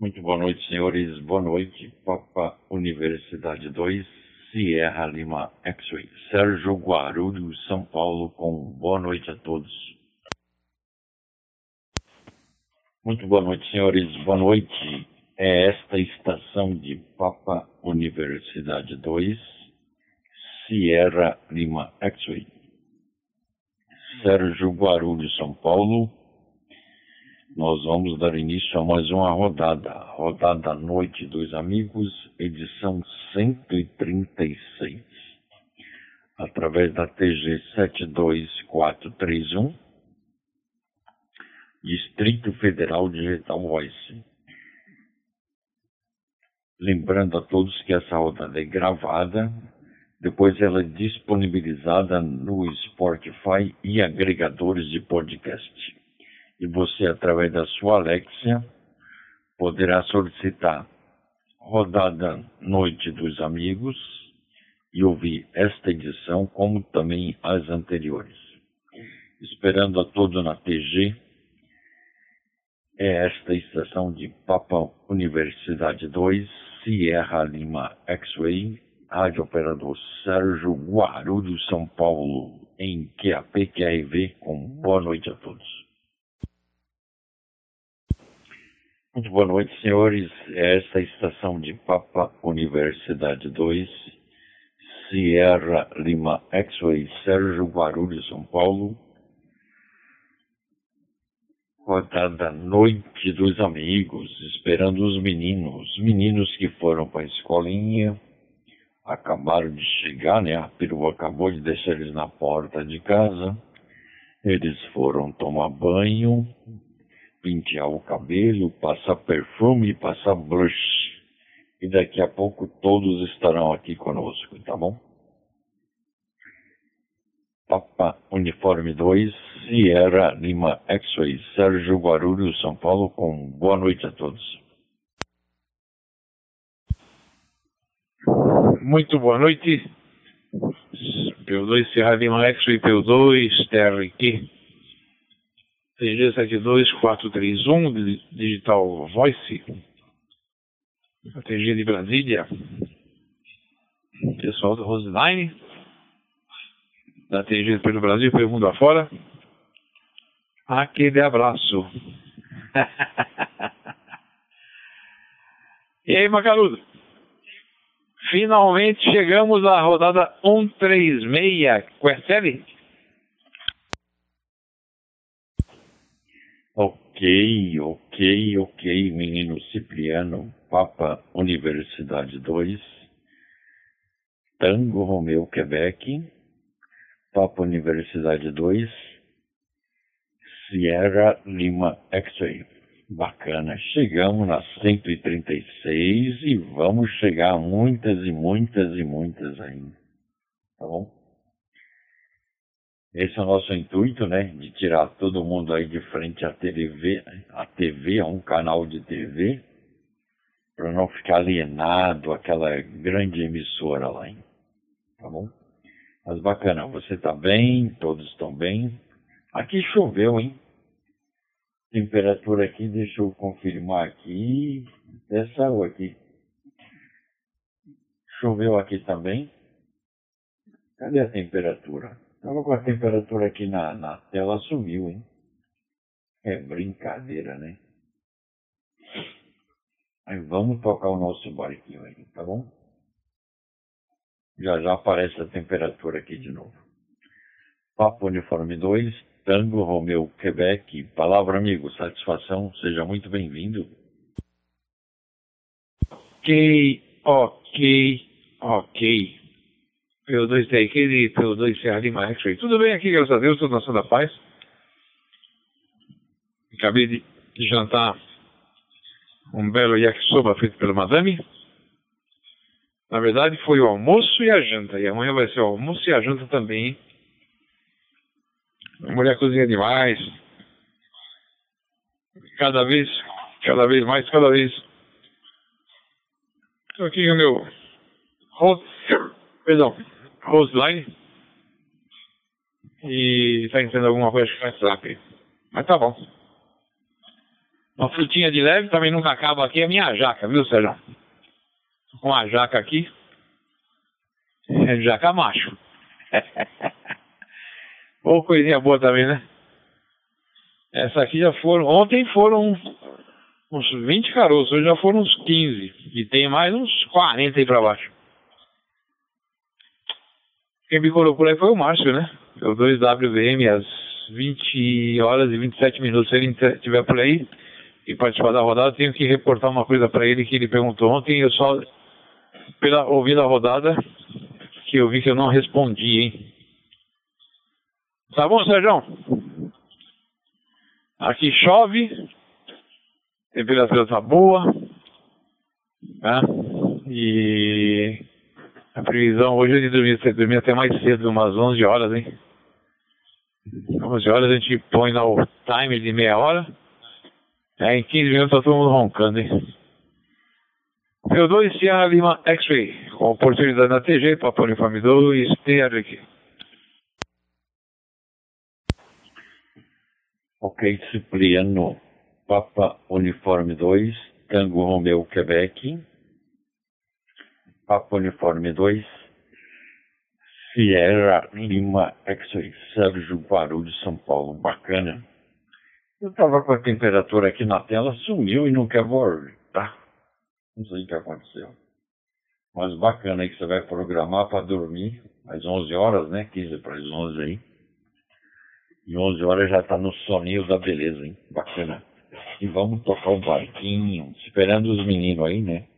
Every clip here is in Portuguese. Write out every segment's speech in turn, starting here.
Muito boa noite, senhores. Boa noite, Papa Universidade 2, Sierra Lima X-Ray. Sérgio Guarulhos, São Paulo, com boa noite a todos. Muito boa noite, senhores. Boa noite. É esta estação de Papa Universidade 2, Sierra Lima X-Ray. Sérgio Guarulhos, São Paulo, nós vamos dar início a mais uma rodada, rodada Noite dos Amigos, edição 136, através da TG 72431, Distrito Federal Digital Voice. Lembrando a todos que essa rodada é gravada, depois ela é disponibilizada no Spotify e agregadores de podcast e você, através da sua Alexia, poderá solicitar rodada Noite dos Amigos e ouvir esta edição, como também as anteriores. Esperando a todos na TG, é esta estação de Papa Universidade 2, Sierra Lima X-Ray, Rádio Operador Sérgio Guarulhos, São Paulo, em QAP, QRV, com boa noite a todos. Muito boa noite, senhores. Esta é a estação de Papa Universidade 2, Sierra Lima X-Ray, Sérgio Guarulhos, São Paulo. Rodada Noite dos Amigos, esperando os meninos. Meninos que foram para a escolinha, acabaram de chegar, né? A perua acabou de deixar eles na porta de casa. Eles foram tomar banho, pentear o cabelo, passar perfume, passar blush. E daqui a pouco todos estarão aqui conosco, tá bom? Papa Uniforme 2, Sierra Lima X-Ray, Sérgio Guarulhos, São Paulo, com boa noite a todos. Muito boa noite. P2 Sierra Lima X-Ray, P2 TRQ. TG 72431, Digital Voice, a TG de Brasília, pessoal do Roseline, da TG pelo Brasil, pelo mundo afora, aquele abraço. e aí, Macarudo? Finalmente chegamos à rodada 136, Questelli. Ok, ok, ok, menino Cipriano, Papa Universidade 2, Tango Romeu, Quebec, Papa Universidade 2, Sierra Lima X-Ray. Bacana, chegamos na 136 e vamos chegar a muitas e muitas e muitas ainda. Tá bom? Esse é o nosso intuito, né? De tirar todo mundo aí de frente à TV, a TV, a um canal de TV, para não ficar alienado aquela grande emissora lá, hein? Tá bom? Mas bacana, você tá bem, todos estão bem. Aqui choveu, hein? Temperatura aqui, deixa eu confirmar aqui. Até saiu aqui. Choveu aqui também. Cadê a temperatura? Estava com a temperatura aqui na, na tela, subiu, hein? É brincadeira, né? Aí vamos tocar o nosso barquinho aí, tá bom? Já já aparece a temperatura aqui de novo. Papo Uniforme 2, Tango Romeu, Quebec. Palavra amigo, satisfação, seja muito bem-vindo. Ok, ok, ok. PO2 TQ e PO2 Serra Lima X-Ray. Tudo bem aqui, graças a Deus, tudo na da paz. Acabei de jantar um belo yakisoba feito pela madame. Na verdade, foi o almoço e a janta. E amanhã vai ser o almoço e a janta também. A mulher cozinha demais. Cada vez, cada vez mais, cada vez. Estou aqui com o meu. Perdão. Roseline e está entendendo alguma coisa é WhatsApp. Mas tá bom. Uma frutinha de leve também nunca acaba aqui, é a minha jaca, viu, Sérgio? Com a jaca aqui. É jaca macho. Ou coisinha boa também, né? Essa aqui já foram. Ontem foram uns 20 caroços, hoje já foram uns 15. E tem mais uns 40 aí pra baixo. Quem me colocou aí foi o Márcio, né? O 2WM às 20 horas e 27 minutos. Se ele estiver por aí e participar da rodada, tenho que reportar uma coisa para ele que ele perguntou ontem. Eu só, pela ouvindo a rodada, que eu vi que eu não respondi, hein? Tá bom, Sérgio? Aqui chove, temperatura tá boa, tá? E a previsão hoje é de dormir, dormir até mais cedo, umas 11 horas, hein? 11 horas a gente põe o timer de meia hora. É, em 15 minutos tá todo mundo roncando, hein? Meu 2 Sierra Lima X-Ray, com oportunidade na TG, Papo Uniforme 2, aqui. Ok, Cipriano, Papa Uniforme 2, Tango Romeu, Quebec. Papa Uniforme 2, Sierra Lima X-Ray, Sérgio Guarulhos, São Paulo. Bacana. Eu estava com a temperatura aqui na tela, sumiu e não quer voltar. Não sei o que aconteceu. Mas bacana aí que você vai programar para dormir às 11 horas, né? 15 para as 11 aí. E 11 horas já está no soninho da beleza, hein? Bacana. E vamos tocar o barquinho, esperando os meninos aí, né?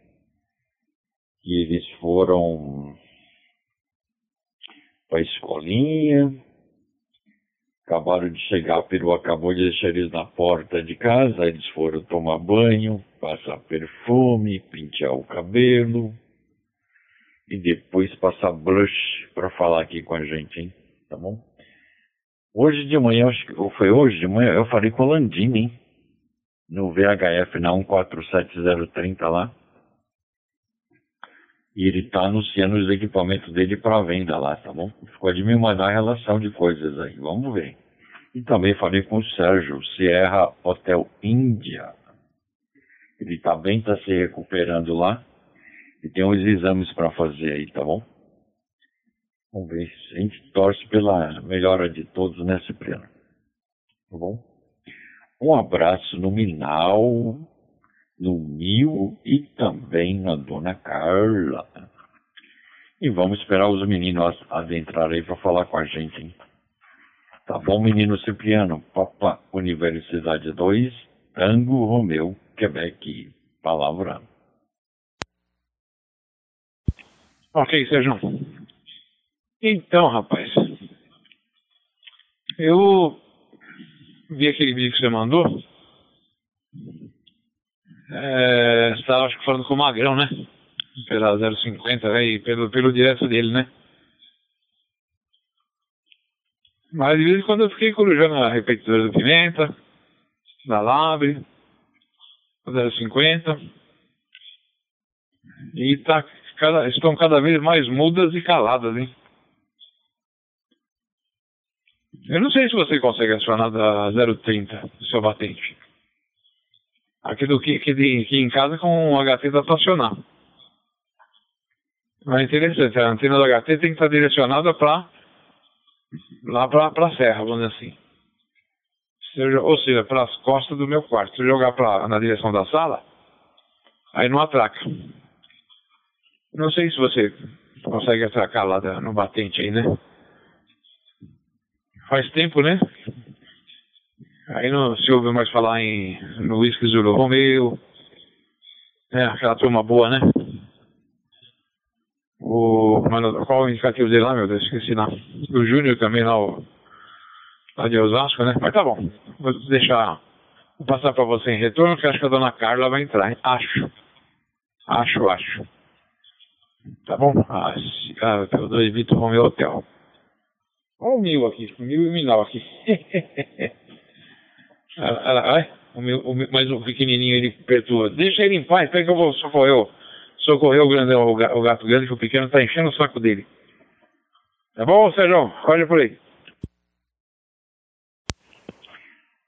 Que eles foram para a escolinha, acabaram de chegar, a perua acabou de deixar eles na porta de casa, eles foram tomar banho, passar perfume, pentear o cabelo e depois passar blush para falar aqui com a gente, hein? Tá bom? Hoje de manhã, acho que foi hoje de manhã, eu falei com o Landini, hein? No VHF na 147030 lá. E ele está anunciando os equipamentos dele para venda lá, tá bom? Ficou de me mandar a relação de coisas aí, vamos ver. E também falei com o Sérgio, Sierra Hotel Índia. Ele também está se recuperando lá. E tem uns exames para fazer aí, tá bom? Vamos ver a gente torce pela melhora de todos, né, Cipriano? Tá bom? Um abraço no Minal no Mil e também na Dona Carla. E vamos esperar os meninos adentrar aí para falar com a gente, hein? Tá bom, menino Cipriano? Papa Universidade 2, Tango Romeu, Quebec. Palavra. Ok, Sérgio. Então, rapaz, eu vi aquele vídeo que você mandou estava acho que falando com o Magrão, né? Pela 050, né? E pelo, pelo direto dele, né? Mas de vez em quando eu fiquei corujando a repetidora do Pimenta, da Labre, 050. E tá cada, estão cada vez mais mudas e caladas, hein? Eu não sei se você consegue acionar da 030 do seu batente. Aqui, do, aqui, aqui em casa com o HT da estacionar. Mas é interessante, a antena do HT tem que estar direcionada para lá para a serra, vamos dizer assim. Ou seja, para as costas do meu quarto. Se eu jogar pra, na direção da sala, aí não atraca. Não sei se você consegue atracar lá no batente aí, né? Faz tempo, né? Aí não se ouve mais falar em no Whisky Zulu Romeo. É, aquela turma boa, né? O, mano, qual o indicativo dele lá, meu Deus? Esqueci lá. O Júnior também lá, o, lá de Osasco, né? Mas tá bom. Vou deixar. Vou passar pra você em retorno, que acho que a dona Carla vai entrar, hein? Acho. Acho, acho. Tá bom? Ah, pelo 2 Vitor Romeo Hotel. Olha o mil aqui, mil e mil aqui. Olha, o meu, o meu, mas o pequenininho ele perturba. Deixa ele em paz, pega que eu vou socorrer, socorrer o, grandão, o gato grande, que o pequeno está enchendo o saco dele. Tá bom, Sérgio? Olha por aí.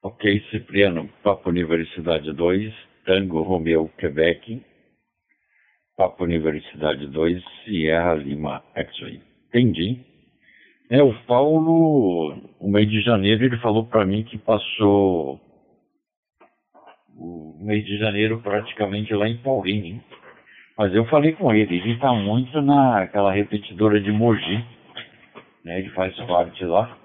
Ok, Cipriano, Papo Universidade 2, Tango Romeo, Quebec. Papo Universidade 2, Sierra Lima, X-Ray. Entendi. É, o Paulo, o mês de janeiro, ele falou para mim que passou o mês de janeiro praticamente lá em Paulinho. Mas eu falei com ele, ele está muito naquela repetidora de Mogi, né? Ele faz parte lá.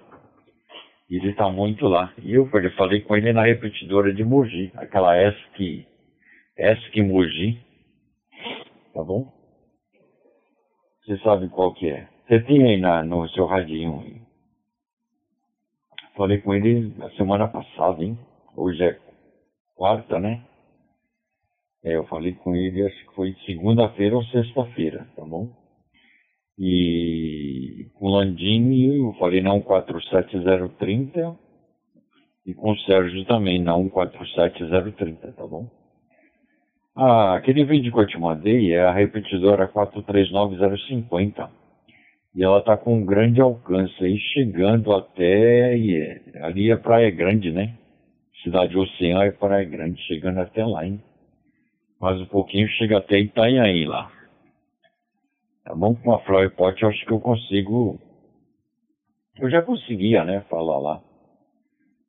E ele está muito lá. E eu falei com ele na repetidora de Mogi, aquela ESC, ESC Mogi. Tá bom? Você sabe qual que é. Aí na, no seu radinho. Falei com ele na semana passada, hein? Hoje é quarta, né? É, eu falei com ele, acho que foi segunda-feira ou sexta-feira, tá bom? E com o Landini eu falei na 147030 e com o Sérgio também na 147030, tá bom? Ah, aquele vídeo que eu te mandei é a repetidora 439050 e ela tá com um grande alcance aí, chegando até ali a Praia Grande, né? Cidade Oceano e Praia Grande, chegando até lá, hein? Mais um pouquinho chega até Itanhaém lá. Tá bom? Com a Flowerpot eu acho que eu consigo. Eu já conseguia, né? Falar lá.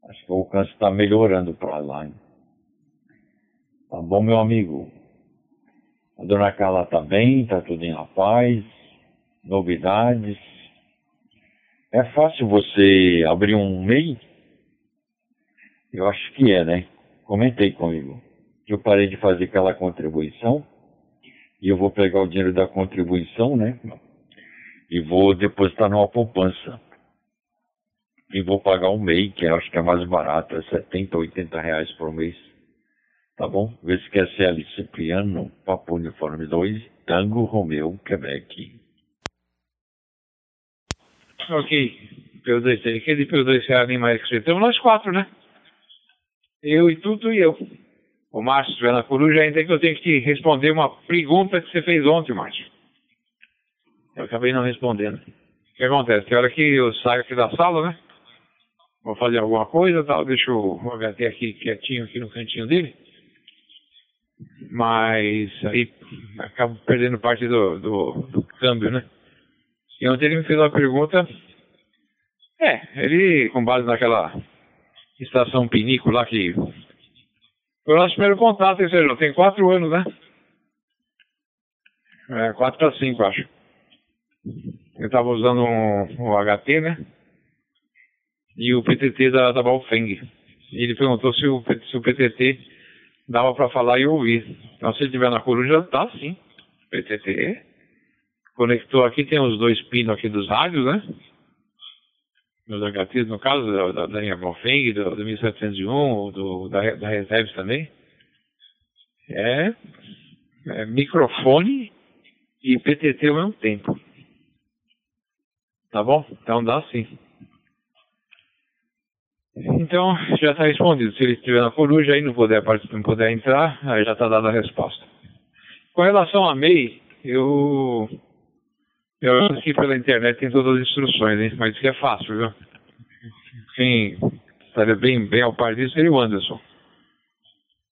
Acho que o alcance está melhorando para lá. Hein? Tá bom, meu amigo? A dona Carla tá bem, tá tudo em paz. Novidades. É fácil você abrir um MEI? Eu acho que é, né? Comentei comigo. Que eu parei de fazer aquela contribuição e eu vou pegar o dinheiro da contribuição, né? E vou depositar numa poupança. E vou pagar o MEI, que eu acho que é mais barato, é 70, 80 reais por mês. Tá bom? Vê se quer ser ali Cipriano, Papo Uniforme 2, Tango Romeu, Quebec. Ok, P2, tem que de P2 ser animais que estamos nós quatro, né? Eu e tudo e eu. O Márcio estiver na coruja, ainda que eu tenho que te responder uma pergunta que você fez ontem, Márcio. Eu acabei não respondendo. O que acontece? Tem hora que eu saio aqui da sala, né? Vou fazer alguma coisa tal, deixo o HT aqui quietinho aqui no cantinho dele. Mas aí acabo perdendo parte do, do, do câmbio, né? E ontem ele me fez uma pergunta. É, ele, com base naquela estação Pinico lá que foi o nosso primeiro contato, esse seja, tem quatro anos, né? É, quatro para cinco, acho. Eu estava usando um, um, HT, né? E o PTT da, da Balfeng. E ele perguntou se o, se o PTT dava para falar e ouvir. Então, se ele estiver na coruja, tá sim. PTT. Conectou aqui, tem os dois pinos aqui dos rádios, né? Nos HTs, no caso da, da, linha Balfeng, do, do 1701, do, da, da Reserves também. É, é microfone e PTT ao mesmo tempo. Tá bom? Então dá sim. Então, já está respondido. Se ele estiver na coruja e não puder, não puder entrar, aí já está dada a resposta. Com relação a MEI, eu. Eu aqui pela internet tem todas as instruções, hein? mas isso é fácil, viu? Quem estaria bem, bem ao par disso seria o Anderson.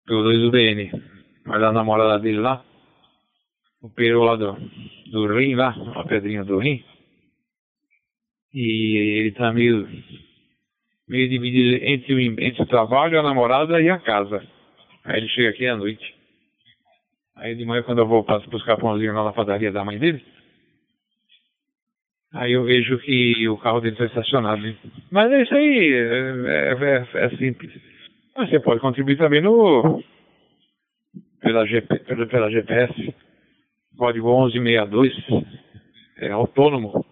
Pelo 2 do BN. Mas a namorada dele lá, o peru lá do, do rim lá, a pedrinha do rim. E ele tá meio meio dividido entre o, entre o trabalho, a namorada e a casa. Aí ele chega aqui à noite. Aí de manhã, quando eu vou para buscar pãozinho lá na padaria da mãe dele, aí eu vejo que o carro dele está estacionado. Mas é isso aí, é, é, é, simples. Mas você pode contribuir também no pela, GP, pela, pela GPS, código 1162, é autônomo.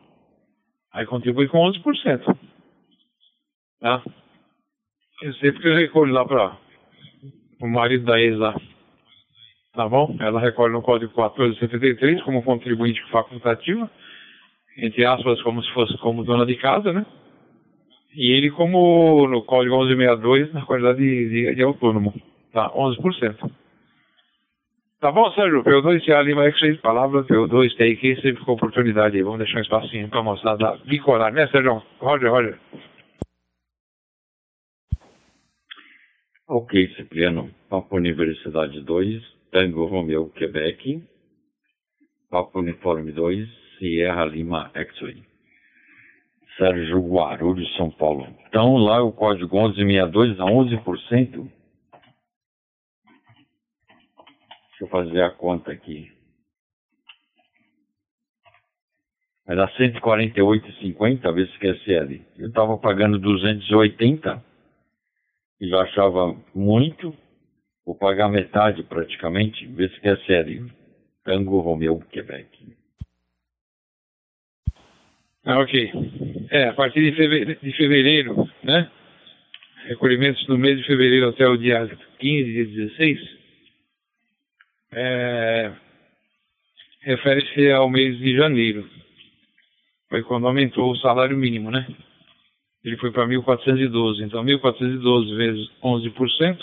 Aí contribui com 11%. Tá? Eu sempre recolho lá para o marido da ex lá. Tá bom? Ela recolhe no código 1473 como contribuinte facultativa, entre aspas, como se fosse como dona de casa, né? E ele como no código 1162 na qualidade de, de, de autônomo. Tá? 11%. Tá bom, Sérgio? P2 se Lima X6, palavra P2 TIQ, sempre com oportunidade. Vamos deixar um espacinho para mostrar da bicolar, né, Sérgio? Roger, Roger. Ok, Cipriano. Papo Universidade 2, Tango Romeo, Quebec. Papo Uniforme 2, Sierra Lima, X-Ray. Sérgio Guarulhos, São Paulo. Então lá o código 1162 a 11%. Deixa eu fazer a conta aqui. Vai dar 148,50 vezes QSL. Eu estava pagando 280 e já achava muito. Vou pagar metade praticamente, vezes QSL. Tango Romeu, Quebec. Ah, ok. É, a partir de fevereiro, de fevereiro, né? Recolhimentos no mês de fevereiro até o dia 15, dia 16. É, refere-se ao mês de janeiro. Foi quando aumentou o salário mínimo, né? Ele foi para 1.412. Então, 1.412 vezes 11%,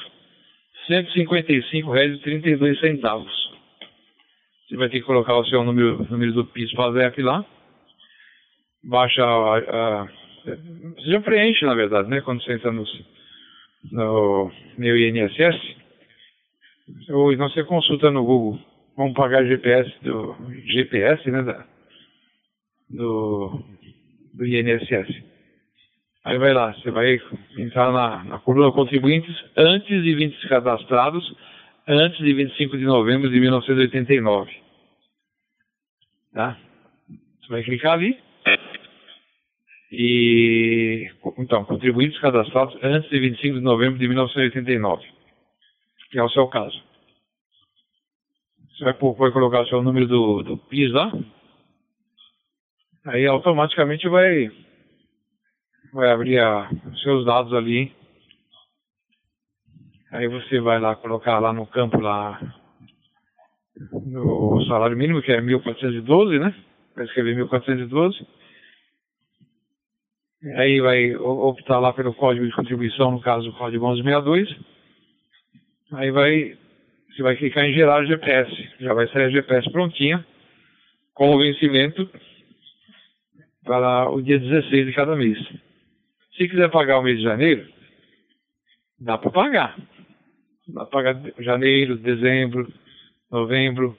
R$ 155,32. Você vai ter que colocar o seu número, número do PIS PASEP lá. Baixa a, a, Você já preenche, na verdade, né? Quando você entra no, no meu INSS. Ou então você consulta no Google. Vamos pagar GPS do GPS, né? Da, do, do INSS. Aí vai lá, você vai entrar na, na coluna contribuintes antes de 20 cadastrados, antes de 25 de novembro de 1989. Tá? Você vai clicar ali. E então, contribuintes cadastrados antes de 25 de novembro de 1989. Que é o seu caso. Você vai, vai colocar o seu número do, do PIS lá, aí automaticamente vai, vai abrir os seus dados ali. Aí você vai lá colocar lá no campo lá o salário mínimo, que é 1412, né? Vai escrever 1412. Aí vai optar lá pelo código de contribuição, no caso o código 1162. Aí vai, você vai clicar em gerar GPS. Já vai sair a GPS prontinha, com o vencimento para o dia 16 de cada mês. Se quiser pagar o mês de janeiro, dá para pagar. Dá para pagar janeiro, dezembro, novembro.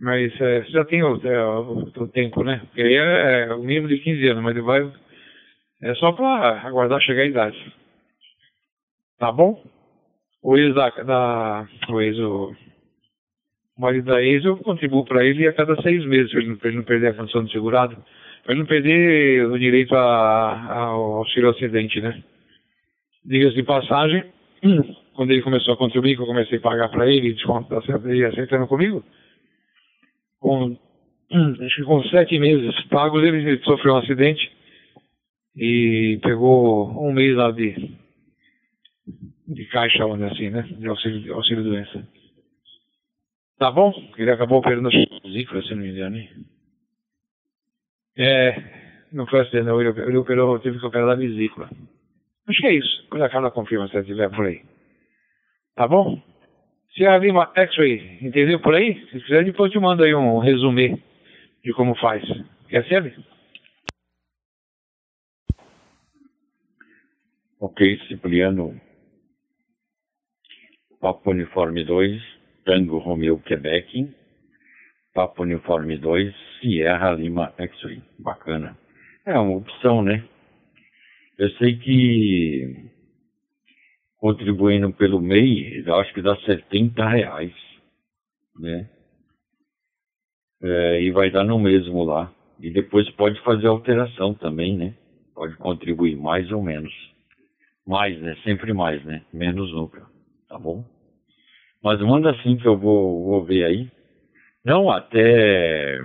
Mas é, já tem o, é, o, o, tempo, né? Porque aí é, é, o mínimo de 15 anos, mas ele vai. É só para aguardar chegar a idade. Tá bom? O ex da. da o ex, o, marido da ex, eu contribuo para ele a cada seis meses, para ele, ele, não perder a condição de segurado para não perder o direito a, ao auxílio acidente, né? Diga-se de passagem, quando ele começou a contribuir, que eu comecei a pagar para ele, desconto ele aceitando comigo, com, acho que com sete meses pagos, ele sofreu um acidente e pegou um mês lá de, de caixa, onde assim, né? De auxílio, auxílio doença. Tá bom? Ele acabou perdendo a vesícula, se não me engano? É, não foi acidente, não. Ele, ele operou, teve que operar da vesícula. Acho que é isso. Quando a confirma se ela estiver por aí. Tá bom? Se a Lima X-Ray, entendeu por aí? Se quiser, depois eu te mando aí um resumê de como faz. Quer ser? Ok, Cipriano. Papo Uniforme 2, Tango Romeo, Quebec. Papo Uniforme 2, Sierra Lima X-Ray. Bacana. É uma opção, né? Eu sei que contribuindo pelo MEI, acho que dá 70 reais, né? É, e vai dar no mesmo lá. E depois pode fazer alteração também, né? Pode contribuir mais ou menos. Mais, né? Sempre mais, né? Menos nunca. Tá bom? Mas manda assim que eu vou, vou ver aí. Não, até,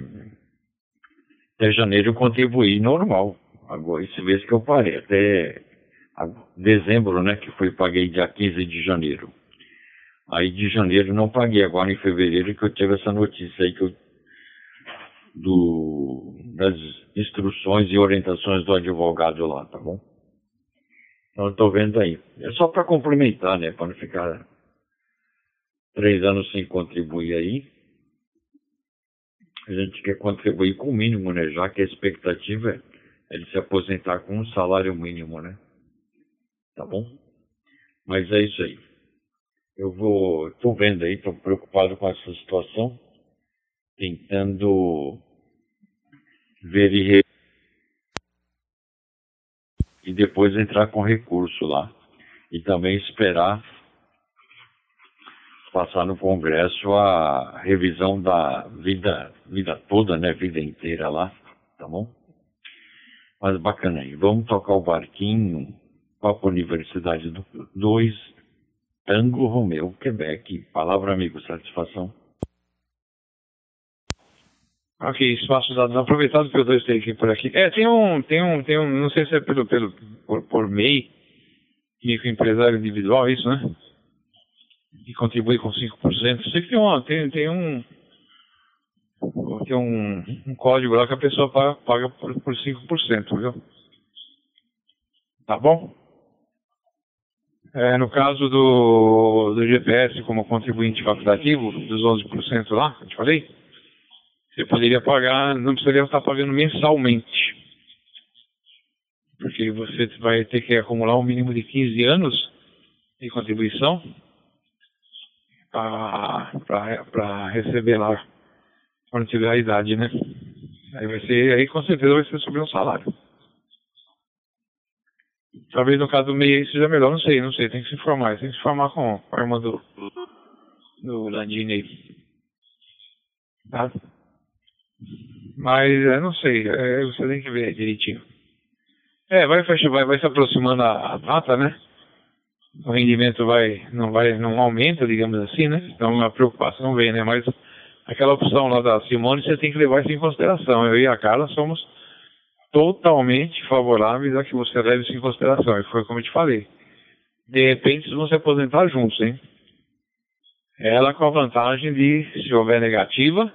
até janeiro eu contribuí normal. Agora, esse mês que eu parei, até dezembro, né, que foi, paguei dia 15 de janeiro. Aí de janeiro não paguei, agora em fevereiro que eu tive essa notícia aí que eu, do, das instruções e orientações do advogado lá, tá bom? Então tô vendo aí. É só para complementar, né, para não ficar três anos sem contribuir aí a gente quer contribuir com o mínimo, né? Já que a expectativa é ele se aposentar com um salário mínimo, né? Tá bom? Mas é isso aí. Eu vou, estou vendo aí, estou preocupado com essa situação, tentando ver e, e depois entrar com recurso lá. E também esperar passar no Congresso a revisão da vida, vida toda, né? Vida inteira lá, tá bom? Mas bacana aí. Vamos tocar o barquinho, Papo Universidade 2, Tango Romeu, Quebec. Palavra, amigo, satisfação. Ok, espaço dado. Aproveitado que eu dois aqui por aqui. É, tem um, tem um, tem um, não sei se é pelo, pelo, por, por MEI, microempresário individual, isso, né? E contribui com 5%. Sei que tem, uma, tem, tem um, tem um, um código lá que a pessoa paga, paga por, por 5%, viu? Tá bom? É, no caso do, do GPS como contribuinte facultativo, dos 11% lá, que eu te falei, você poderia pagar, não precisaria estar pagando mensalmente. Porque você vai ter que acumular um mínimo de 15 anos de contribuição para receber lá quando tiver a idade, né? Aí vai ser, aí com certeza vai ser sobre um salário. Talvez no caso do MEI seja melhor, não sei, não sei, tem que se informar, tem que se informar com a irmã do, do Landini aí. Tá? Mas eu não sei, é, você tem que ver direitinho. É, vai, vai, vai se aproximando a, a data, né? O rendimento vai, não vai, não aumenta, digamos assim, né? Então a preocupação vem, né? Mas aquela opção lá da Simone você tem que levar isso em consideração. Eu e a Carla somos totalmente favoráveis a que você leve isso em consideração. E foi como eu te falei. De repente vocês vão se aposentar juntos, hein? Ela com a vantagem de, se houver negativa,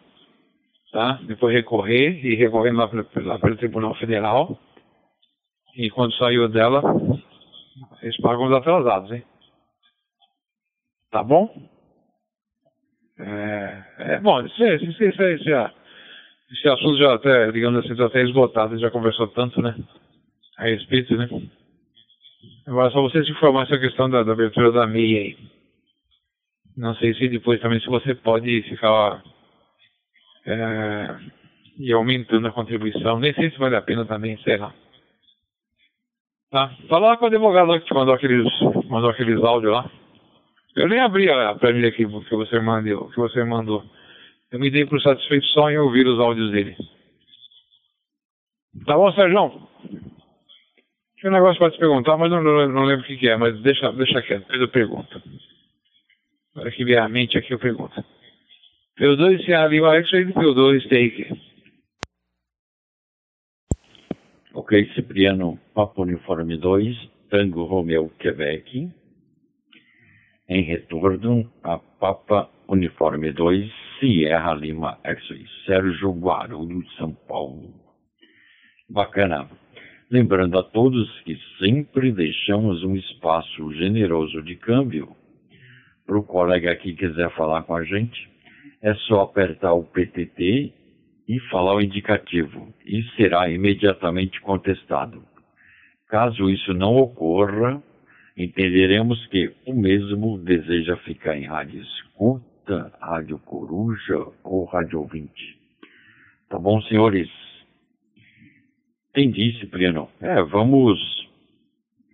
tá? Depois recorrer e recorrendo lá, lá pelo Tribunal Federal. E quando saiu dela, eles pagam os atrasados, hein? Tá bom? É, é bom, esse, esse, esse, esse, assunto já até, digamos assim, já até esgotado, já conversou tanto, né? A respeito, né? Agora só você se informar essa questão da, da abertura da MEI aí. Não sei se depois também se você pode ficar é, e aumentando a contribuição. Nem sei se vale a pena também, sei lá. Tá? Fala lá com o advogado que te mandou aqueles, mandou aqueles áudios lá. Eu nem abri a planilha aqui que você mandou, que você mandou. Eu me dei por satisfeito só em ouvir os áudios dele. Tá bom, Sérgio? Tinha um negócio para te perguntar, mas não, não, não lembro o que, que, é, mas deixa, deixa quieto, depois eu pergunto. Agora que vier a mente aqui, eu pergunto. P2 se ali o X-Ray de P2 take. Ok, Cipriano, Papo Uniforme 2, Tango Romeu, Quebec. Em retorno, a Papa Uniforme 2, Sierra Lima, X-Ray, Sérgio Guarulhos, São Paulo. Bacana. Lembrando a todos que sempre deixamos um espaço generoso de câmbio para o colega que quiser falar com a gente é só apertar o PTT e falar o indicativo e será imediatamente contestado. Caso isso não ocorra, entenderemos que o mesmo deseja ficar em rádio escuta, rádio coruja ou rádio ouvinte. Tá bom, senhores? Entendi, Cipriano. É, vamos.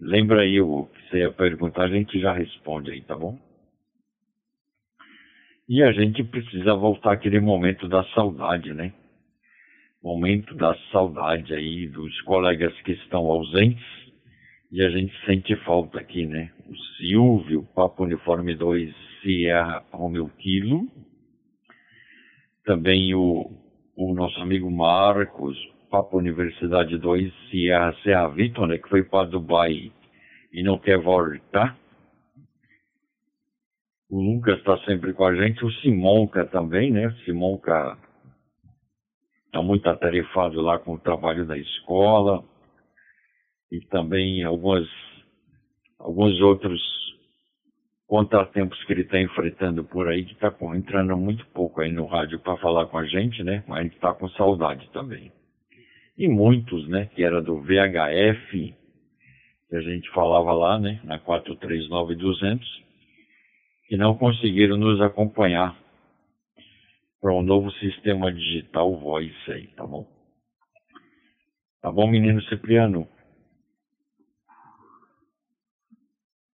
Lembra aí o que você ia perguntar, a gente já responde aí, tá bom? E a gente precisa voltar àquele momento da saudade, né? Momento da saudade aí dos colegas que estão ausentes e a gente sente falta aqui, né? O Silvio, Papo Uniforme 2, Sierra Romeu Quilo. Também o, o nosso amigo Marcos, Papo Universidade 2, Sierra Serra Vitor, né? Que foi para Dubai e não quer voltar. O Lucas está sempre com a gente, o Simonca também, né? Simonca está muito atarefado lá com o trabalho da escola e também algumas, alguns outros contratempos que ele está enfrentando por aí, que está entrando muito pouco aí no rádio para falar com a gente, né? Mas a gente está com saudade também. E muitos, né? Que era do VHF, que a gente falava lá, né, na 439200, que não conseguiram nos acompanhar para um novo sistema digital voice aí, tá bom? Tá bom, menino Cipriano?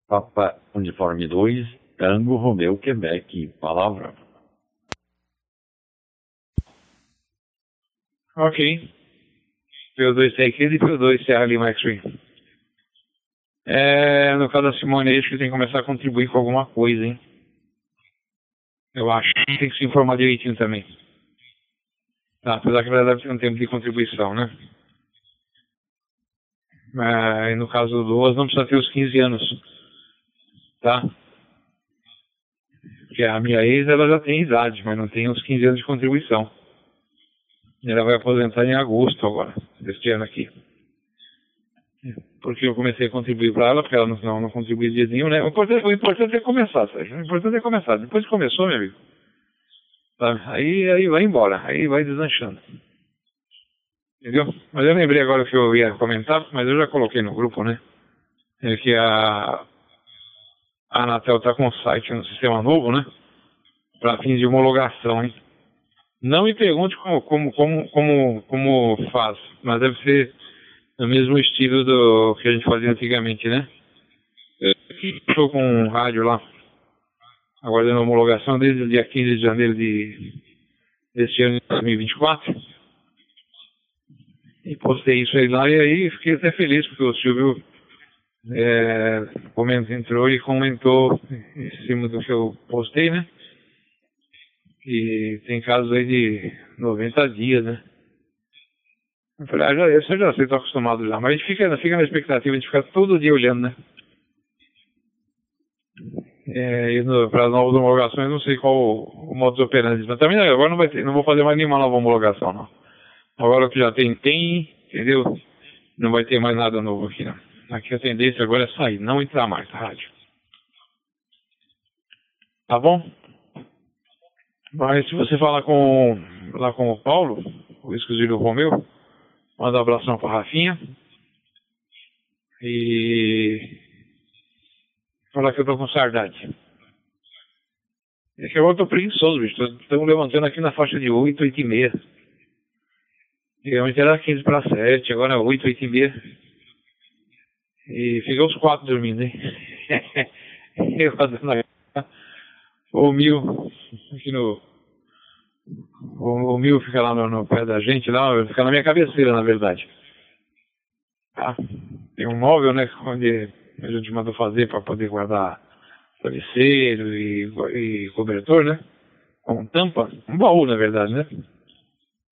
Papa Uniforme 2, Tango Romeu, Quebec, palavra. Ok. P2 Take e P2 Serra Lima Extreme. É, no caso da Simone, acho que tem que começar a contribuir com alguma coisa, hein? Eu acho que tem que se informar direitinho também. Tá, apesar que ela deve ter um tempo de contribuição, né? Mas, no caso do Duas, não precisa ter os 15 anos. Tá? Porque a minha ex, ela já tem idade, mas não tem os 15 anos de contribuição. Ela vai aposentar em agosto agora, deste ano aqui. Porque eu comecei a contribuir para ela, porque ela não, não contribui de nenhum, né? O importante, o importante é começar, Sérgio. O importante é começar. Depois que começou, meu amigo, tá? aí, aí vai embora, aí vai deslanchando. Entendeu? Mas eu lembrei agora que eu ia comentar, mas eu já coloquei no grupo, né? É que a, a Anatel está com um site no sistema novo, né? Para fins de homologação, hein? Não me pergunte como, como, como, como, como faz, mas deve ser no mesmo estilo do que a gente fazia antigamente, né? Estou com um rádio lá, aguardando a homologação desde o dia 15 de janeiro de, deste ano de 2024. E postei isso aí lá e aí fiquei até feliz porque o Silvio é, entrou e comentou em cima do que eu postei, né? Que tem casos aí de 90 dias, né? Eu falei, ah, já, eu já sei, estou acostumado já. Mas a gente fica, fica na expectativa de ficar todo dia olhando, né? É, e para as novas homologações, não sei qual o, o modus operandi. Mas também agora não, vai ter, não vou fazer mais nenhuma nova homologação, não. Agora o que já tem, tem, entendeu? Não vai ter mais nada novo aqui, não. Aqui a tendência agora é sair, não entrar mais na rádio. Tá bom? Mas se você falar com, lá com o Paulo, o exclusivo Romeu, Manda um abração pra Rafinha. E falar que eu tô com saudade. É que eu tô preguiçoso, bicho. Estamos levantando aqui na faixa de 8, 8 e meia. Antigamente era 15 para 7, agora é 8, 8 e meia. E fica os quatro dormindo, hein? eu fazendo a... o mil aqui no o, o mil fica lá no, no, pé da gente, lá, fica na minha cabeceira, na verdade. Tá? Tem um móvel, né, onde a gente mandou fazer para poder guardar travesseiro e, e cobertor, né? Com tampa, um baú, na verdade, né?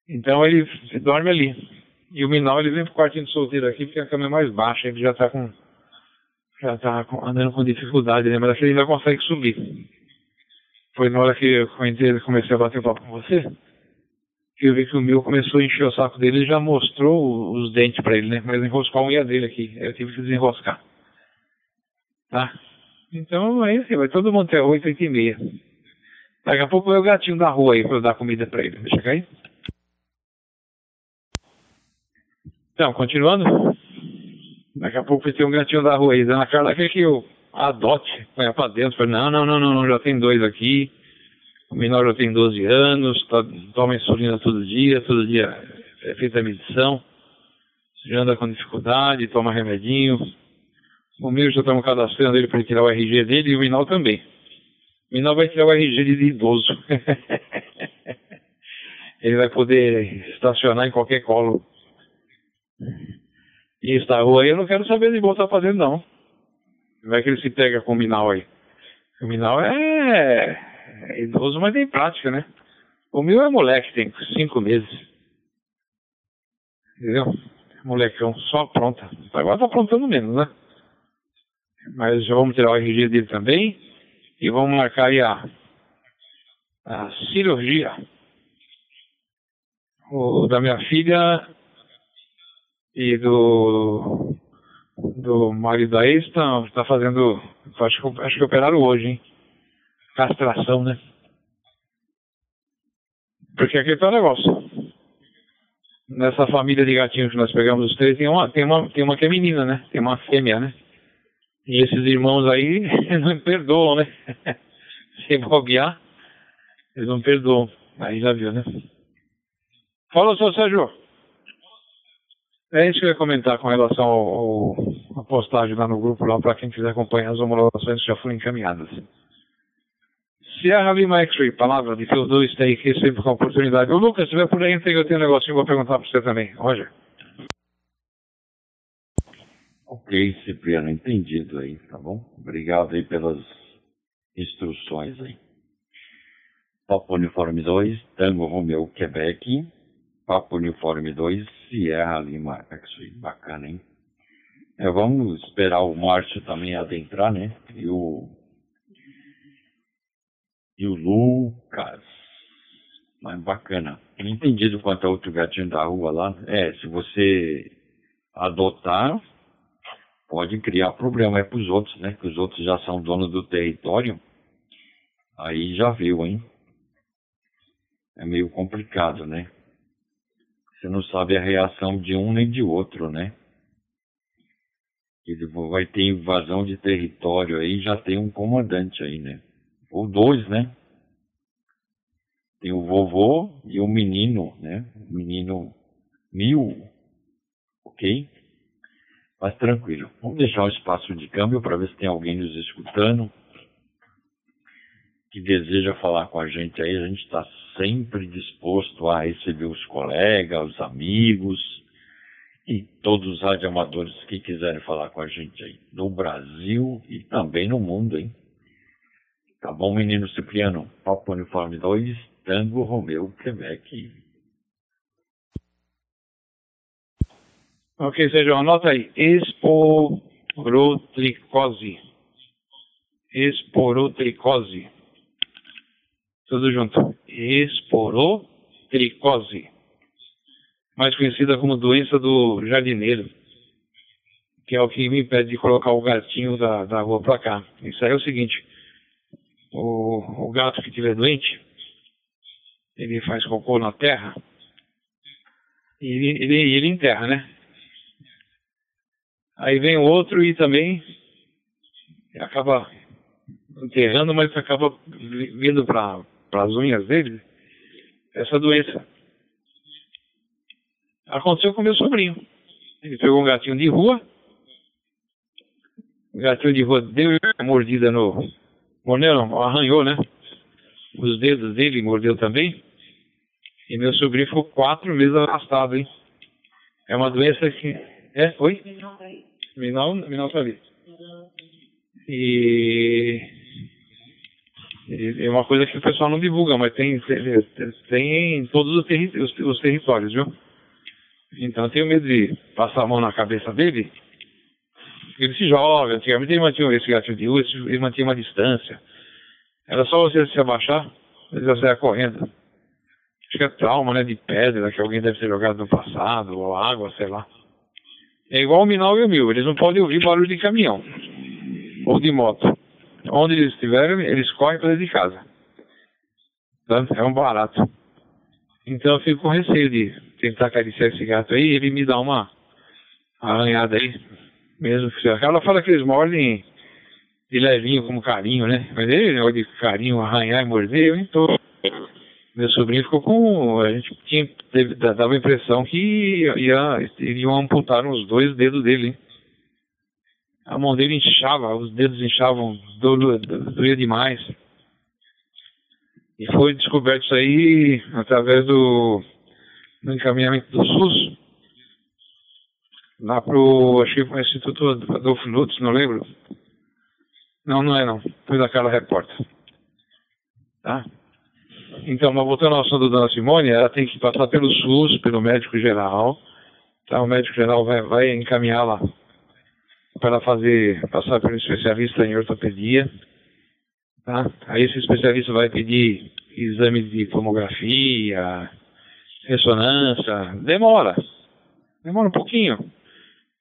Então ele dorme ali. E o Minal ele vem pro quartinho de solteiro aqui porque a cama é mais baixa, ele já tá com. Já tá com, andando com dificuldade, né? Mas aqui ele ainda consegue subir. Foi na hora que eu comecei a bater papo com você, que eu vi que o meu começou a encher o saco dele e já mostrou os dentes para ele, né? Mas enroscar a unha dele aqui. Eu tive que desenroscar. Tá? Então aí assim, vai todo mundo até 8, 8 e meia. Daqui a pouco vai o gatinho da rua aí pra dar comida pra ele. Deixa cair. Então, continuando. Daqui a pouco vai ter um gatinho da rua aí. Dona Carla quer que eu adote, põe pra dentro. Falei, não, não, não, não, já tem dois aqui. O menor já tem 12 anos, tá, toma insulina todo dia, todo dia é feita a medição. Já anda com dificuldade, toma remedinho. O meu já estamos cadastrando ele para tirar o RG dele e o Minal também. O Minal vai tirar o RG de idoso. ele vai poder estacionar em qualquer colo. E esta rua aí eu não quero saber de voltar fazendo não. Vai que ele se pega com o Minal aí. O Minal é, é idoso, mas tem prática, né? O meu é moleque, tem cinco meses. Entendeu? Molecão, só pronta. Agora tá aprontando menos, né? Mas já vamos tirar o RG dele também. E vamos marcar aí a, a cirurgia. O, da minha filha e do do marido da ex está tá fazendo. Acho que, acho que operaram hoje, hein? Castração, né? Porque aqui tá o negócio. nessa família de gatinhos que nós pegamos os três, tem uma, tem uma, tem uma que é menina, né? Tem uma fêmea, né? E esses irmãos aí não perdoam, né? Se bobear, eles não perdoam. Aí já viu, né? Fala, seu Sérgio. É que eu ia comentar com relação ao, ao a postagem lá no grupo, lá para quem quiser acompanhar as homologações que já foram encaminhadas. Sierra Lima X-Ray, palavra de Teodoro Steak, sempre com a oportunidade. Ô Lucas, se estiver por aí, eu tenho um negocinho, vou perguntar para você também. Roger. Ok, Cipriano, entendido aí, tá bom? Obrigado aí pelas instruções aí. Papo Uniforme 2, Tango Romeo, Quebec. Papo Uniforme 2, Sierra Lima X-Ray. Bacana, hein? É, vamos esperar o Márcio também adentrar, né? E o e o Lucas. Mas bacana. Não entendi do quanto é outro gatinho da rua lá. É, se você adotar, pode criar problema aí para os outros, né? Que os outros já são donos do território. Aí já viu, hein? É meio complicado, né? Você não sabe a reação de um nem de outro, né? Ele vai ter invasão de território aí, já tem um comandante aí, né? ou dois, né? Tem o vovô e o menino, né? O menino mil, ok? Mas tranquilo. Vamos deixar um espaço de câmbio para ver se tem alguém nos escutando que deseja falar com a gente aí. A gente está sempre disposto a receber os colegas, os amigos e todos os radioamadores que quiserem falar com a gente aí, no Brasil e também no mundo, hein? Tá bom, menino Cipriano? Papo Uniforme 2, Tango Romeu, Quebec. Ok, Sérgio, anota aí. Esporotricose. Esporotricose. Tudo junto. Esporotricose. Mais conhecida como doença do jardineiro. Que é o que me impede de colocar o gatinho da, da rua pra cá. Isso aí é o seguinte o, o gato que estiver doente, ele faz cocô na terra e ele, ele, ele enterra, né? Aí vem o outro e também acaba enterrando, mas acaba vindo para as unhas dele essa doença. Aconteceu com meu sobrinho. Ele pegou um gatinho de rua, o gatinho de rua deu uma mordida no, Mordeu, arranhou, né? Os dedos dele mordeu também. E meu sobrinho ficou quatro meses arrastado, hein? É uma doença que. É? Oi? Minal, Minal tá ali. E. É uma coisa que o pessoal não divulga, mas tem, tem em todos os, terri os, os territórios, viu? Então eu tenho medo de passar a mão na cabeça dele ele se joga, antigamente ele mantinha esse gatinho de ele mantinha uma distância. Era só você se abaixar, ele já saia correndo. Acho que é trauma, né, de pedra, que alguém deve ter jogado no passado, ou água, sei lá. É igual o Minal e o Mil, eles não podem ouvir barulho de caminhão, ou de moto. Onde eles estiverem, eles correm para dentro de casa. Tá? É um barato. Então eu fico com receio de tentar acariciar esse gato aí, ele me dá uma arranhada aí, mesmo que ela fala que eles mordem de levinho, como carinho, né? Mas ele negócio de carinho, arranhar e morder, eu então. Meu sobrinho ficou com. A gente tinha, teve, dava a impressão que ia, iriam amputar os dois dedos dele. A mão dele inchava, os dedos inchavam, doía, demais. E foi descoberto isso aí através do, do encaminhamento do SUS lá pro, acho que foi o Instituto Adolfo Lutz, não lembro. Não, não é não, foi daquela repórter. Tá? Então, mas voltando ao assunto da Dona Simone, ela tem que passar pelo SUS, pelo médico geral, tá? O médico geral vai, vai encaminhá-la para fazer, passar pelo especialista em ortopedia, tá? Aí esse especialista vai pedir exame de tomografia, ressonância, demora, demora um pouquinho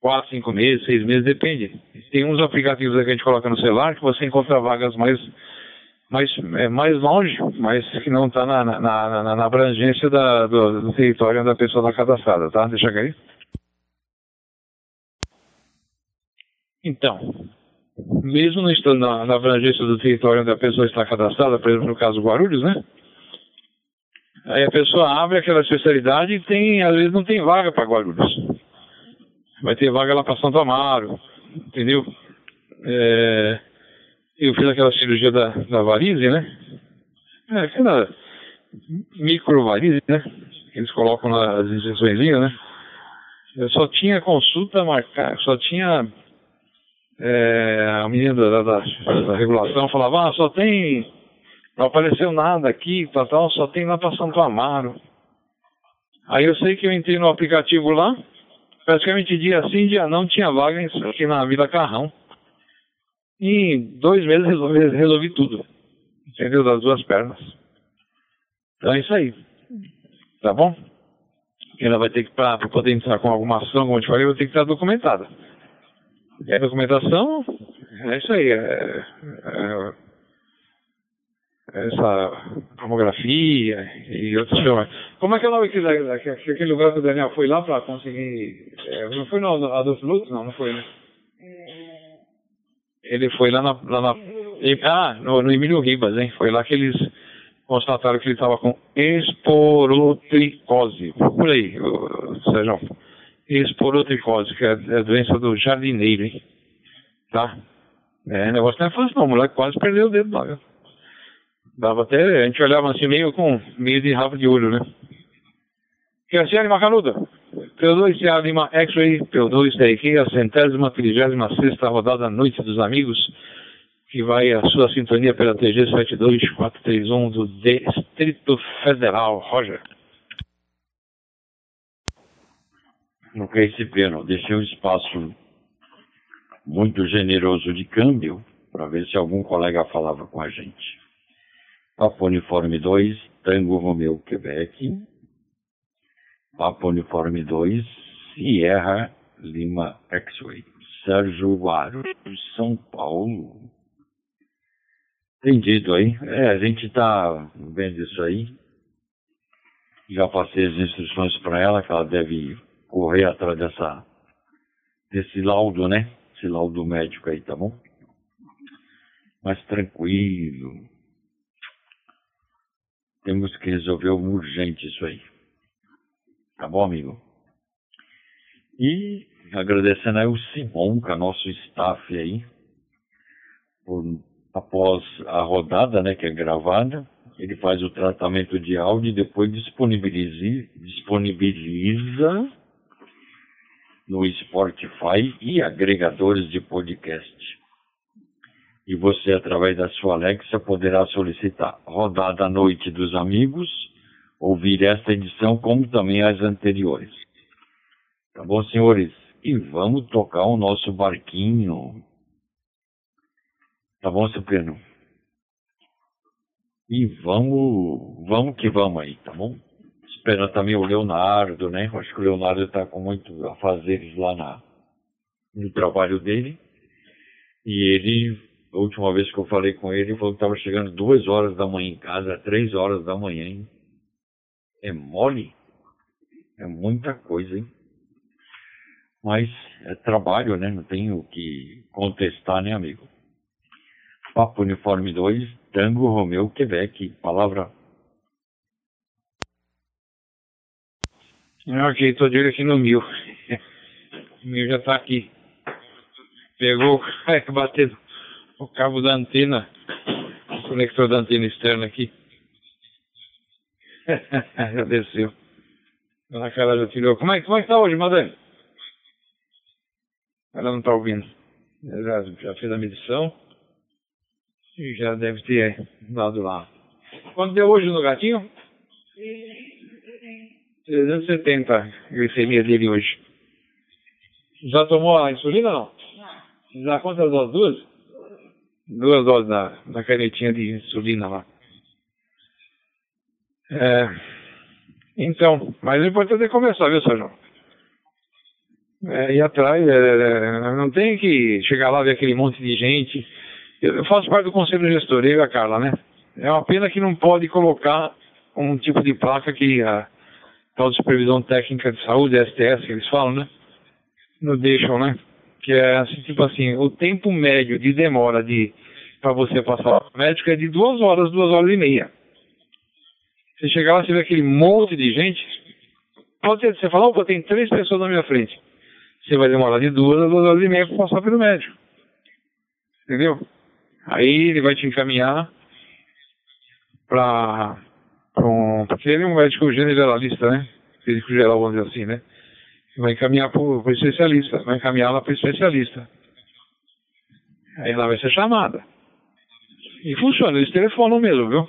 quatro, cinco meses, seis meses, depende. Tem uns aplicativos que a gente coloca no celular que você encontra vagas mais, mais, é, mais longe, mas que não está na, na, na, na, abrangência da, do, do, território onde a pessoa está cadastrada, tá? Deixa eu cair. Então, mesmo na, na abrangência do território onde a pessoa está cadastrada, por exemplo, no caso Guarulhos, né? Aí a pessoa abre aquela especialidade e tem, às vezes não tem vaga para Guarulhos. Vai ter vaga lá para Santo Amaro, entendeu? É, eu fiz aquela cirurgia da, da varize, né? É, aquela microvarize, né? Eles colocam nas injeções, né? Eu só tinha consulta marcada, só tinha é, a menina da, da, da, regulação falava, ah, só tem, não apareceu nada aqui, tal, tal, só tem lá para Santo Amaro. Aí eu sei que eu entrei no aplicativo lá, praticamente dia sim, dia não, tinha vaga aqui na Vila Carrão. E em dois meses resolvi, resolvi tudo. Entendeu? Das duas pernas. Então é isso aí. Tá bom? Ela vai ter que, para poder entrar com alguma ação, como eu te falei, vai ter que estar documentada. E a documentação, é isso aí. É, é, é essa tomografia e outros filmes. Como é que é o nome que, aquele lugar que o Daniel foi lá para conseguir. É, não foi no Adolfo Lutz? Não, não foi, né? Ele foi lá na. Lá na ah, no, no Emílio Ribas, hein? Foi lá que eles constataram que ele estava com esporotricose. Por aí, Sérgio esporotricose, que é a doença do jardineiro, hein? Tá? É, negócio não é fácil não, o moleque quase perdeu o dedo lá, viu? Dava até, a gente olhava assim meio com meio de rabo de olho, né? Cristiane Macanuda, P2 CA Lima X-Ray, P2 TRQ, a centésima, trigésima sexta rodada Noite dos Amigos, que vai a sua sintonia pela TG 72431 do Distrito Federal. Roger. Case Peno. Deixei um espaço muito generoso de câmbio para ver se algum colega falava com a gente. Papo Uniforme 2, Tango Romeu, Quebec. Papo Uniforme 2, Sierra Lima X-Way. Sérgio Aro, São Paulo. Entendido aí? É, a gente está vendo isso aí. Já passei as instruções para ela, que ela deve correr atrás dessa, desse laudo, né? Esse laudo médico aí, tá bom? Mas tranquilo. Temos que resolver urgente isso aí. Tá bom, amigo? E agradecendo aí o Simon, que é nosso staff aí, por, após a rodada, né, que é gravada, ele faz o tratamento de áudio e depois disponibiliza, disponibiliza no Spotify e agregadores de podcast. E você, através da sua Alexa, poderá solicitar Rodada à Noite dos Amigos, ouvir esta edição como também as anteriores. Tá bom, senhores? E vamos tocar o nosso barquinho. Tá bom, Supremo? E vamos, vamos que vamos aí, tá bom? Esperando também o Leonardo, né? Acho que o Leonardo está com muito a fazer lá na, no trabalho dele. E ele, a última vez que eu falei com ele, ele falou que estava chegando duas horas da manhã em casa, três horas da manhã, hein? É mole? É muita coisa, hein? Mas é trabalho, né? Não tenho o que contestar, né, amigo? Papo Uniforme 2, Tango Romeu, Quebec. Palavra Ok, estou de olho aqui no mil. O mil já está aqui. Pegou, é, bateu o cabo da antena, o conector da antena externa aqui. já desceu. Dona Carla já tirou. Como é, como é que tá hoje, madame? Ela não está ouvindo. Já, já fez a medição. E já deve ter dado lá. Quanto deu hoje no gatinho? 370 a glicemia dele hoje. Já tomou a insulina não? Não. Já quantas doses? Duas? Duas doses da, da canetinha de insulina lá. É, então, mas o importante é começar, viu, Sérgio? É, ir atrás, é, é, não tem que chegar lá ver aquele monte de gente Eu faço parte do conselho gestor, eu e a Carla, né? É uma pena que não pode colocar um tipo de placa que a tal de supervisão técnica de saúde, STS, que eles falam, né? Não deixam, né? Que é assim, tipo assim, o tempo médio de demora de para você passar o médico é de duas horas, duas horas e meia. Você chegar lá, você vê aquele monte de gente. Pode ser, você fala, opa, tem três pessoas na minha frente. Você vai demorar de duas a duas horas e meia para passar pelo médico. Entendeu? Aí ele vai te encaminhar para um. Porque ele é um médico generalista, né? Médico geral, vamos dizer assim, né? Vai encaminhar para o especialista, vai encaminhar lá para o especialista. Aí ela vai ser chamada. E funciona, eles telefonam mesmo, viu?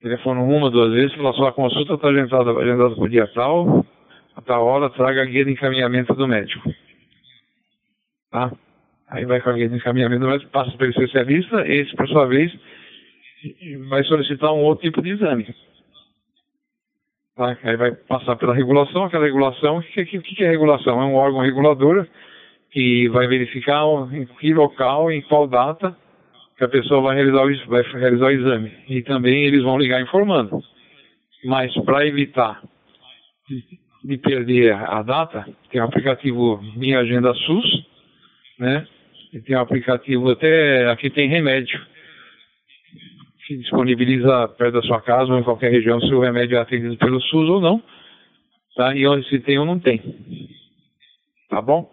Telefonam uma, duas vezes, fala sua consulta está agendada, agendada para o dia tal, a tal hora, traga a guia de encaminhamento do médico. Tá? Aí vai com a guia de encaminhamento do médico, passa para o especialista, esse, por sua vez, vai solicitar um outro tipo de exame. Tá? Aí vai passar pela regulação, aquela regulação, o que, que, que é regulação? É um órgão regulador que vai verificar em que local, em qual data, que a pessoa vai realizar, o, vai realizar o exame. E também eles vão ligar informando. Mas para evitar de perder a data, tem o aplicativo Minha Agenda SUS, né? E tem um aplicativo até aqui tem remédio que disponibiliza perto da sua casa ou em qualquer região se o remédio é atendido pelo SUS ou não, tá? E onde se tem ou não tem, tá bom?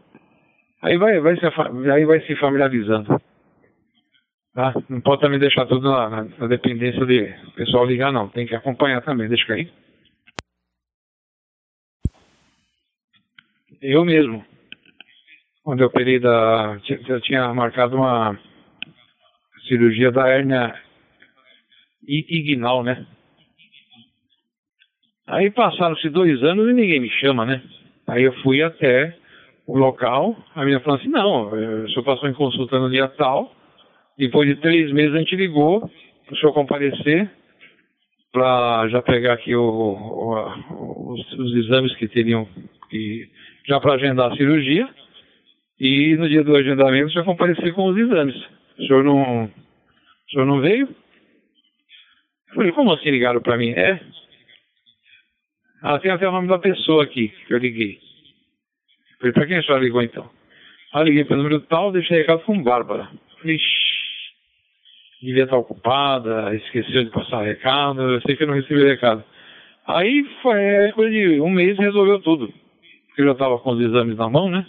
Aí vai, vai se, aí vai se familiarizando. Tá? Não pode também deixar tudo na, na, na dependência de pessoal ligar, não. Tem que acompanhar também, deixa aí. Eu mesmo, quando eu operei da. Eu tinha marcado uma cirurgia da hérnia ignal, né? Aí passaram-se dois anos e ninguém me chama, né? Aí eu fui até o local, a menina falou assim, não, o senhor passou em consulta no dia tal, depois de três meses a gente ligou o senhor comparecer para já pegar aqui o, o, os, os, exames que teriam que já para agendar a cirurgia e no dia do agendamento já comparecer com os exames. O senhor não, o senhor não veio? Falei, como assim ligaram para mim? É? Ah, tem até o nome da pessoa aqui que eu liguei. Falei, para quem a senhora ligou então? Ah, liguei para o número tal, deixei recado com Bárbara. Falei, devia estar ocupada, esqueceu de passar recado, eu sei que eu não recebi recado. Aí foi é, coisa de um mês resolveu tudo. Porque eu já estava com os exames na mão, né?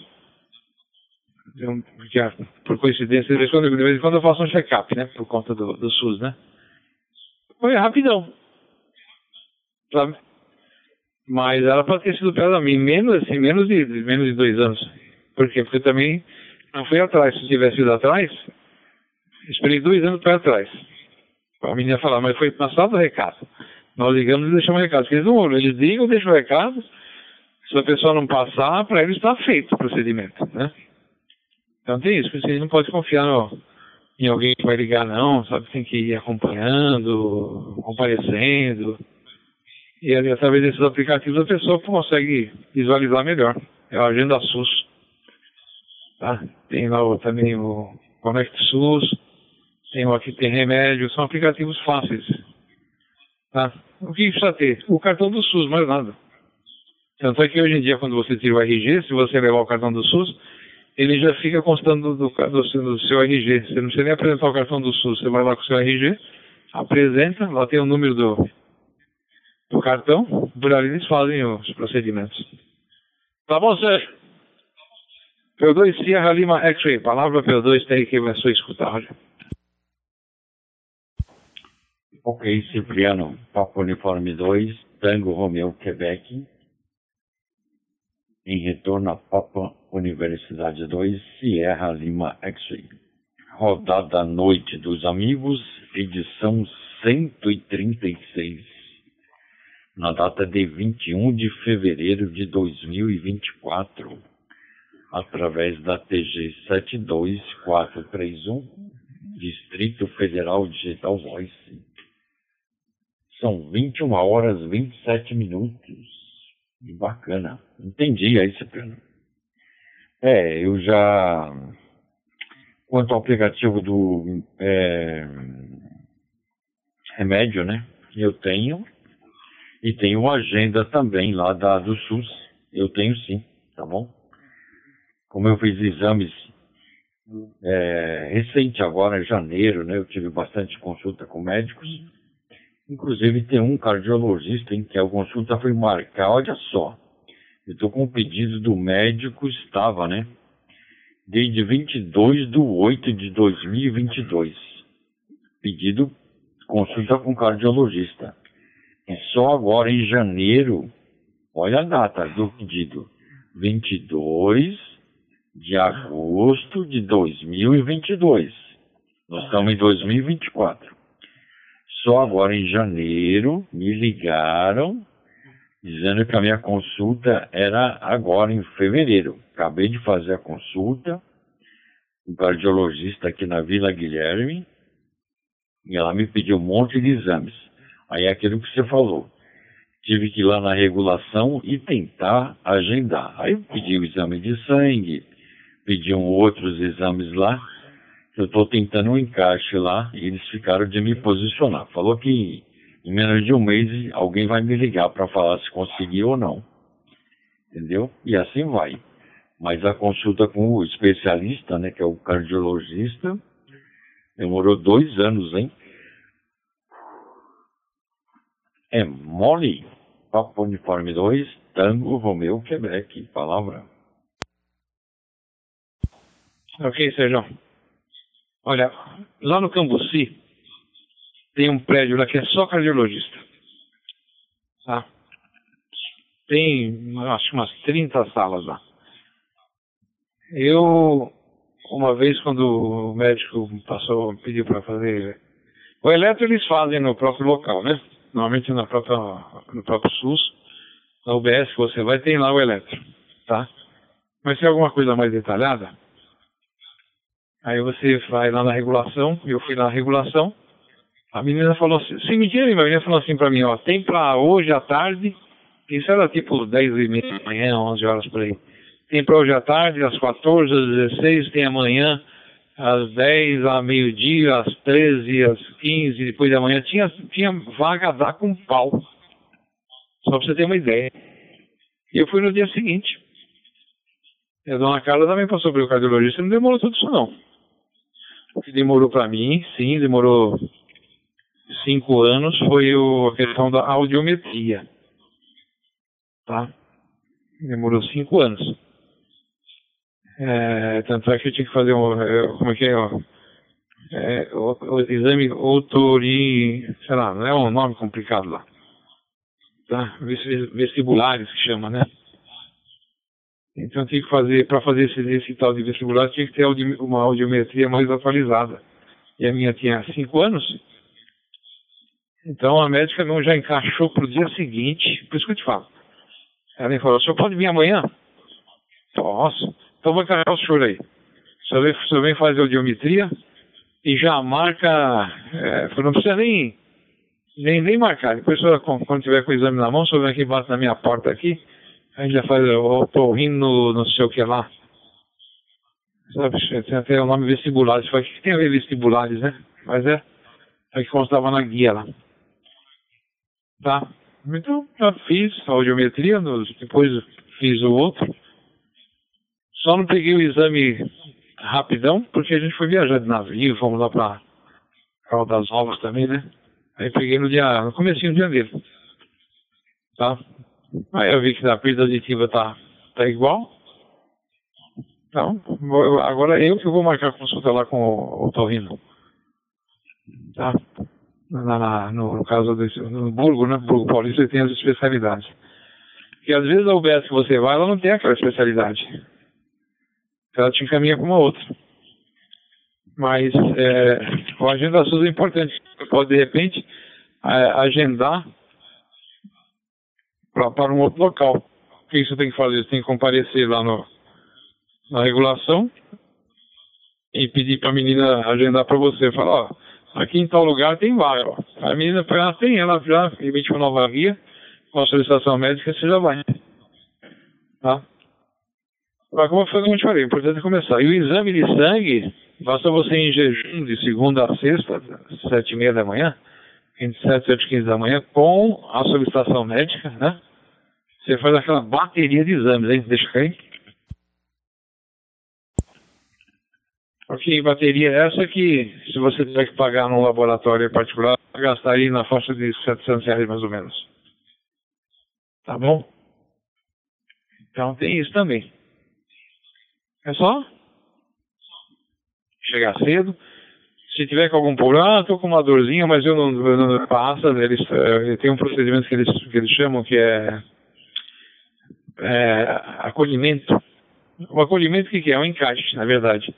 Eu, porque, por coincidência, de vez, quando, de vez em quando eu faço um check-up, né? Por conta do, do SUS, né? Foi rapidão. Sabe? Mas ela pode ter sido perto a mim, menos, assim, menos, de, menos de dois anos. Por quê? Porque também não fui atrás. Se tivesse ido atrás, Esperei dois anos para trás. A menina falar, mas foi passado o recado. Nós ligamos e deixamos o recado. Porque eles não eles ligam, deixam o recado. Se a pessoa não passar, para eles está feito o procedimento, né? Então tem isso, você não pode confiar no, em alguém que vai ligar não, sabe? Tem que ir acompanhando, comparecendo. E através desses aplicativos a pessoa consegue visualizar melhor. É a agenda SUS. Tá? Tem lá também o Connect SUS tem aqui tem remédio, são aplicativos fáceis. Tá? O que precisa ter? O cartão do SUS, mais nada. Tanto é que hoje em dia, quando você tira o RG, se você levar o cartão do SUS, ele já fica constando do, do, do, seu RG. Você não precisa nem apresentar o cartão do SUS. Você vai lá com o seu RG, apresenta, lá tem o número do, do cartão, por ali eles fazem os procedimentos. Tá bom, Sérgio? P2 Sierra Lima X-Ray. Palavra P2 tem que vai só escutar. Ok, Cipriano, Papo Uniforme 2, Tango Romeo, Quebec. Em retorno a Papa Universidade 2, Sierra Lima X-Ray. Rodada Noite dos Amigos, edição 136. Na data de 21 de fevereiro de 2024, através da TG 72431, Distrito Federal Digital Voice são 21 horas 27 minutos. Bacana. Entendi aí, Cipriano. É, eu já. Quanto ao aplicativo do é, remédio, né? Eu tenho. E tenho uma agenda também lá da, do SUS. Eu tenho sim, tá bom? Como eu fiz exames é, recente agora, em janeiro, né? Eu tive bastante consulta com médicos. Inclusive tem um cardiologista em que a consulta foi marcar, olha só. Eu estou com o pedido do médico, estava, né? Desde 22 de 8 de 2022. Pedido consulta com cardiologista. E só agora em janeiro, olha a data do pedido. 22 de agosto de 2022. Nós estamos em 2024. Só agora em janeiro me ligaram dizendo que a minha consulta era agora em fevereiro. Acabei de fazer a consulta, um cardiologista aqui na Vila Guilherme, e ela me pediu um monte de exames. Aí é aquilo que você falou. Tive que ir lá na regulação e tentar agendar. Aí pedi o exame de sangue, pediam outros exames lá. Eu estou tentando um encaixe lá e eles ficaram de me posicionar. Falou que em menos de um mês alguém vai me ligar para falar se conseguiu ou não. Entendeu? E assim vai. Mas a consulta com o especialista, né, que é o cardiologista, demorou dois anos, hein? É mole. Papo Uniforme 2, Tango Romeu Quebec. Palavra. Ok, Sérgio. Olha, lá no Cambuci, tem um prédio lá que é só cardiologista. Tá? Tem, acho umas 30 salas lá. Eu, uma vez, quando o médico passou, pediu para fazer. O eletro eles fazem no próprio local, né? Normalmente na própria, no próprio SUS, na UBS que você vai, tem lá o eletro, tá? Mas se é alguma coisa mais detalhada, aí você vai lá na regulação, eu fui na regulação, a menina falou assim, sim, mentira, a menina falou assim pra mim, ó, tem pra hoje à tarde, isso era tipo 10 e meia da manhã, 11 horas por aí. Tem pra hoje à tarde, às 14, às 16, tem amanhã, às 10, às meio-dia, às 13, às 15, depois da manhã. Tinha, tinha vaga dar com pau. Só pra você ter uma ideia. E eu fui no dia seguinte. A dona Carla também passou pelo cardiologista, não demorou tudo isso não. Demorou para mim, sim, demorou cinco anos foi o, a questão da audiometria. Tá? Demorou cinco anos. É, tanto é que eu tinha que fazer um. É, como é que é? é o, o, exame autori. sei lá, não é um nome complicado lá. Tá? Vestibulares que chama, né? Então tinha que fazer, para fazer esse, esse tal de vestibular, tinha que ter uma audiometria mais atualizada. E a minha tinha cinco anos, então a médica não já encaixou para o dia seguinte, por isso que eu te falo. Ela me falou, o senhor pode vir amanhã? Posso. Então vou encaixar o senhor aí. O senhor vem, o senhor vem fazer audiometria e já marca, é, não precisa nem, nem, nem marcar. Depois, senhor, quando tiver com o exame na mão, o senhor vem aqui bate na minha porta aqui, a gente já faz o otorrino, não sei o que lá. Sabe, tem até o nome vestibulares. O que tem a ver vestibulares, né? Mas é, é que constava na guia lá. Tá. Então, já fiz audiometria, depois fiz o outro. Só não peguei o exame rapidão, porque a gente foi viajar de navio, fomos lá para Caldas Novas também, né? Aí peguei no dia, no comecinho de janeiro. Tá? Aí eu vi que a perda auditiva tá, tá igual. Então, agora eu que vou marcar consulta lá com o, o Torrino. Tá? Na, no, no, caso do Burgo, né? Burgo Paulista, tem as especialidades. Porque às vezes a UBS que você vai, ela não tem aquela especialidade. Ela te encaminha para uma outra. Mas é, o agenda SUS é importante. Você pode, de repente, agendar para um outro local. O que você tem que fazer? Você tem que comparecer lá no, na regulação e pedir para a menina agendar para você. Falar, ó, aqui em tal lugar tem vaga. Ó. A menina ela tem, ela já emite uma nova guia, com a solicitação médica, você já vai. Tá? Mas como eu te falei, o importante é começar. E o exame de sangue, basta você em jejum de segunda a sexta, sete e meia da manhã, entre sete e sete quinze da manhã, com a solicitação médica, né? Você faz aquela bateria de exames, hein? Deixa cair. Ok, bateria essa que, se você tiver que pagar num laboratório particular, gastaria na faixa de 700 reais mais ou menos. Tá bom? Então tem isso também. É só chegar cedo. Se tiver com algum problema, ah, tô com uma dorzinha, mas eu não, eu não passa. Eles, uh, tem um procedimento que eles, que eles chamam que é, é acolhimento. O acolhimento o que, que é? É um encaixe, na verdade.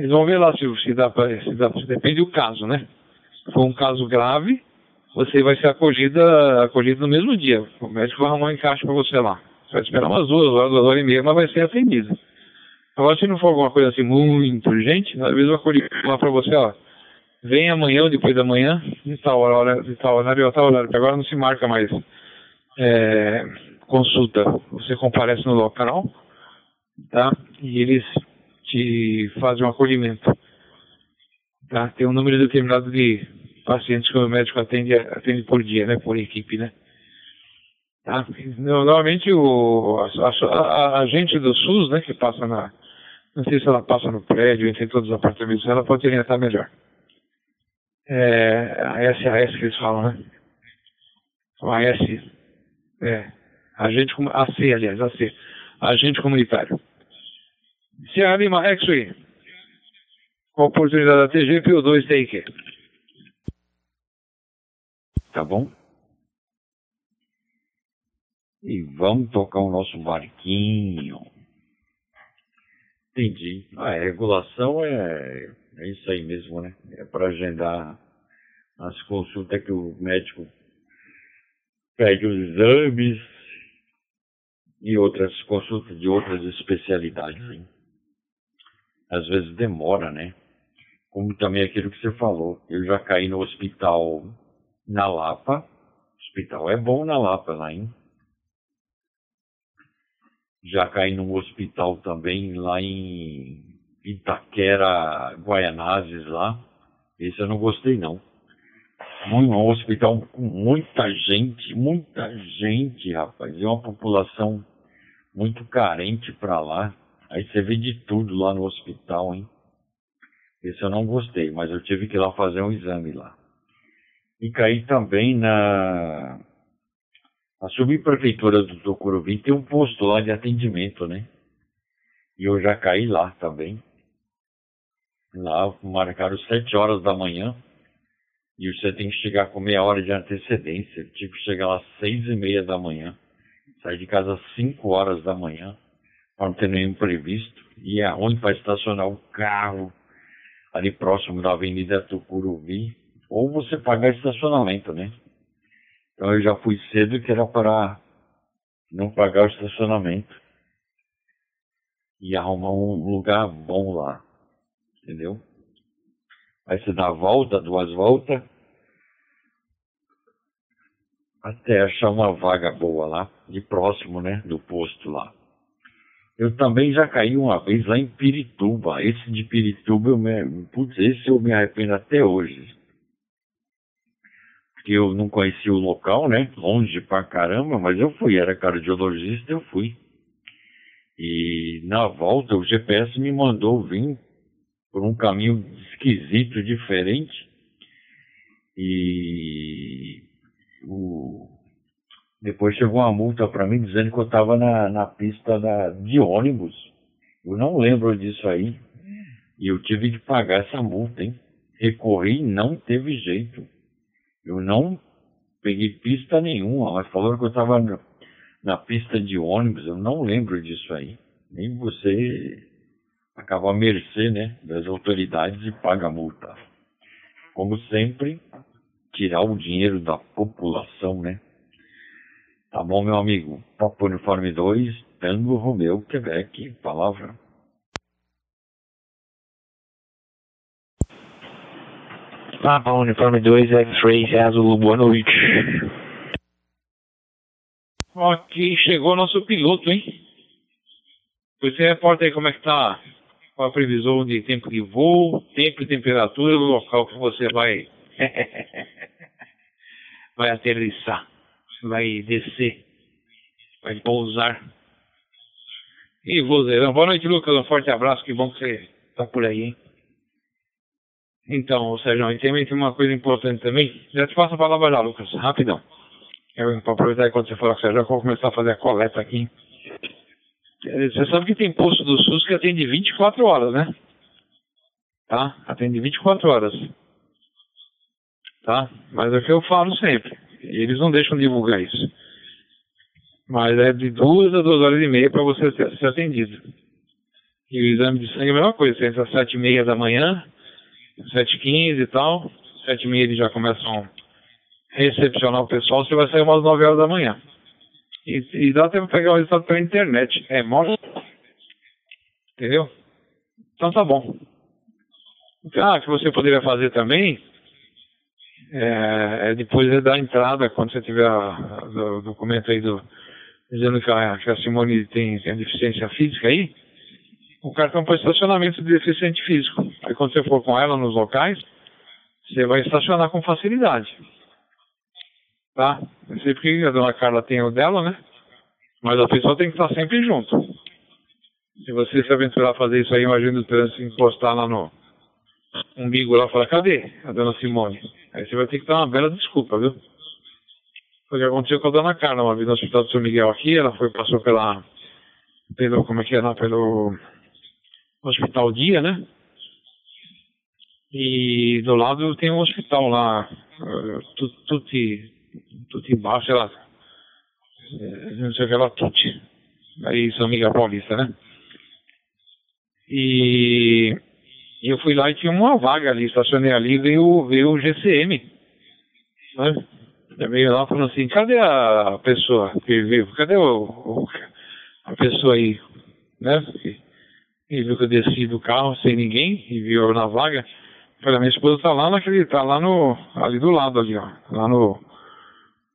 Eles vão ver lá se, se dá para. Se dá, se depende do caso, né? Se for um caso grave, você vai ser acolhida, acolhido no mesmo dia. O médico vai arrumar um encaixe para você lá. Você vai esperar umas duas horas, duas horas e meia, mas vai ser atendido. Agora, se não for alguma coisa assim muito urgente, às vezes eu acolhi lá para você, ó. Vem amanhã ou depois da manhã, de tal hora, de tal horário tal horário, porque agora não se marca mais é, consulta. Você comparece no local, tá? E eles te fazem um acolhimento. Tá? Tem um número determinado de pacientes que o médico atende, atende por dia, né? Por equipe, né? Tá? Normalmente o, a, a, a, gente do SUS, né, que passa na. Não sei se ela passa no prédio, entre todos os apartamentos, ela pode orientar melhor. É a SAS que eles falam, né? O AS. É. Agente, AC, aliás, AC. Agente comunitário. Lima, X-Ray. Oportunidade da TG, PO2, take. Tá bom? E vamos tocar o nosso barquinho. Entendi. A regulação é, é isso aí mesmo, né? É para agendar as consultas que o médico pede os exames e outras consultas de outras especialidades. Hein? Às vezes demora, né? Como também aquilo que você falou. Eu já caí no hospital na Lapa. O hospital é bom na Lapa lá, hein? Já caí num hospital também lá em Itaquera, Guaianazes lá. Esse eu não gostei não. Um hospital com muita gente, muita gente, rapaz. E uma população muito carente para lá. Aí você vê de tudo lá no hospital, hein? Esse eu não gostei, mas eu tive que ir lá fazer um exame lá. E caí também na a subprefeitura do Tucuruvi tem um posto lá de atendimento, né? E eu já caí lá também. Lá marcaram sete horas da manhã. E você tem que chegar com meia hora de antecedência. Eu tive que chegar lá seis e meia da manhã. Sair de casa às cinco horas da manhã. Para não ter nenhum imprevisto. E aonde para estacionar o carro. Ali próximo da Avenida Tucuruvi. Ou você pagar estacionamento, né? Então eu já fui cedo que era para não pagar o estacionamento e arrumar um lugar bom lá, entendeu? Aí você dá a volta, duas voltas, até achar uma vaga boa lá, de próximo, né, do posto lá. Eu também já caí uma vez lá em Pirituba. Esse de Pirituba, eu me, putz, esse eu me arrependo até hoje porque eu não conhecia o local, né? Longe pra caramba, mas eu fui, era cardiologista, eu fui. E na volta o GPS me mandou vir por um caminho esquisito, diferente. E o... depois chegou uma multa para mim dizendo que eu estava na, na pista da, de ônibus. Eu não lembro disso aí. E eu tive que pagar essa multa, hein? Recorri, não teve jeito. Eu não peguei pista nenhuma, mas falaram que eu estava na pista de ônibus, eu não lembro disso aí. Nem você acaba a mercê né, das autoridades e paga a multa. Como sempre, tirar o dinheiro da população, né? Tá bom, meu amigo? Papo Uniforme 2, Tango Romeu, Quebec, palavra. Papa Uniforme 2, X-Ray, Azul, boa noite. Ok, chegou nosso piloto, hein? Você reporta aí como é que tá com a previsão de tempo de voo, tempo e temperatura do local que você vai vai aterrissar, vai descer, vai pousar. E vozeirão. Boa noite, Lucas. Um forte abraço. Que bom que você tá por aí, hein? Então, Sérgio, e também tem uma coisa importante também. Já te passo a palavra já, Lucas. Rapidão. Eu vou aproveitar enquanto você falar com o Sérgio, eu vou começar a fazer a coleta aqui. Você sabe que tem posto do SUS que atende 24 horas, né? Tá? Atende 24 horas. Tá? Mas é o que eu falo sempre. Eles não deixam divulgar isso. Mas é de duas a duas horas e meia para você ser, atendido. E o exame de sangue é a mesma coisa. Você entra às sete e meia da manhã, sete e quinze e tal. Sete e meia eles já começam a recepcionar o pessoal. Você vai sair umas nove horas da manhã. E, e dá tempo pegar o resultado pela internet. É mó. Entendeu? Então tá bom. Ah, que você poderia fazer também é, é depois da entrada, quando você tiver a, o documento aí do, dizendo que a, que a Simone tem, tem deficiência física aí, o cartão para estacionamento de deficiente físico. Aí quando você for com ela nos locais, você vai estacionar com facilidade. Tá? Eu sei porque a dona Carla tem o dela, né? Mas a pessoa tem que estar sempre junto. Se você se aventurar a fazer isso aí, imagina o trânsito encostar lá no umbigo lá e falar, cadê a dona Simone? Aí você vai ter que dar uma bela desculpa, viu? Foi o que aconteceu com a dona Carla, uma vez no hospital do São Miguel aqui, ela foi, passou pela, pelo, como é que é lá, pelo hospital dia, né? E do lado tem um hospital lá, tudo, tudo, tudo embaixo, ela, eh, não sei o que ela, tudo. Aí São Miguel Paulista, né? E e eu fui lá e tinha uma vaga ali, estacionei ali, veio, veio o GCM. Né? Veio lá falando assim, cadê a pessoa que veio? Cadê o, o a pessoa aí? Né? E viu que eu desci do carro sem ninguém e viu na vaga. Falei, minha esposa tá lá naquele, tá lá no, ali do lado ali, ó. Lá no,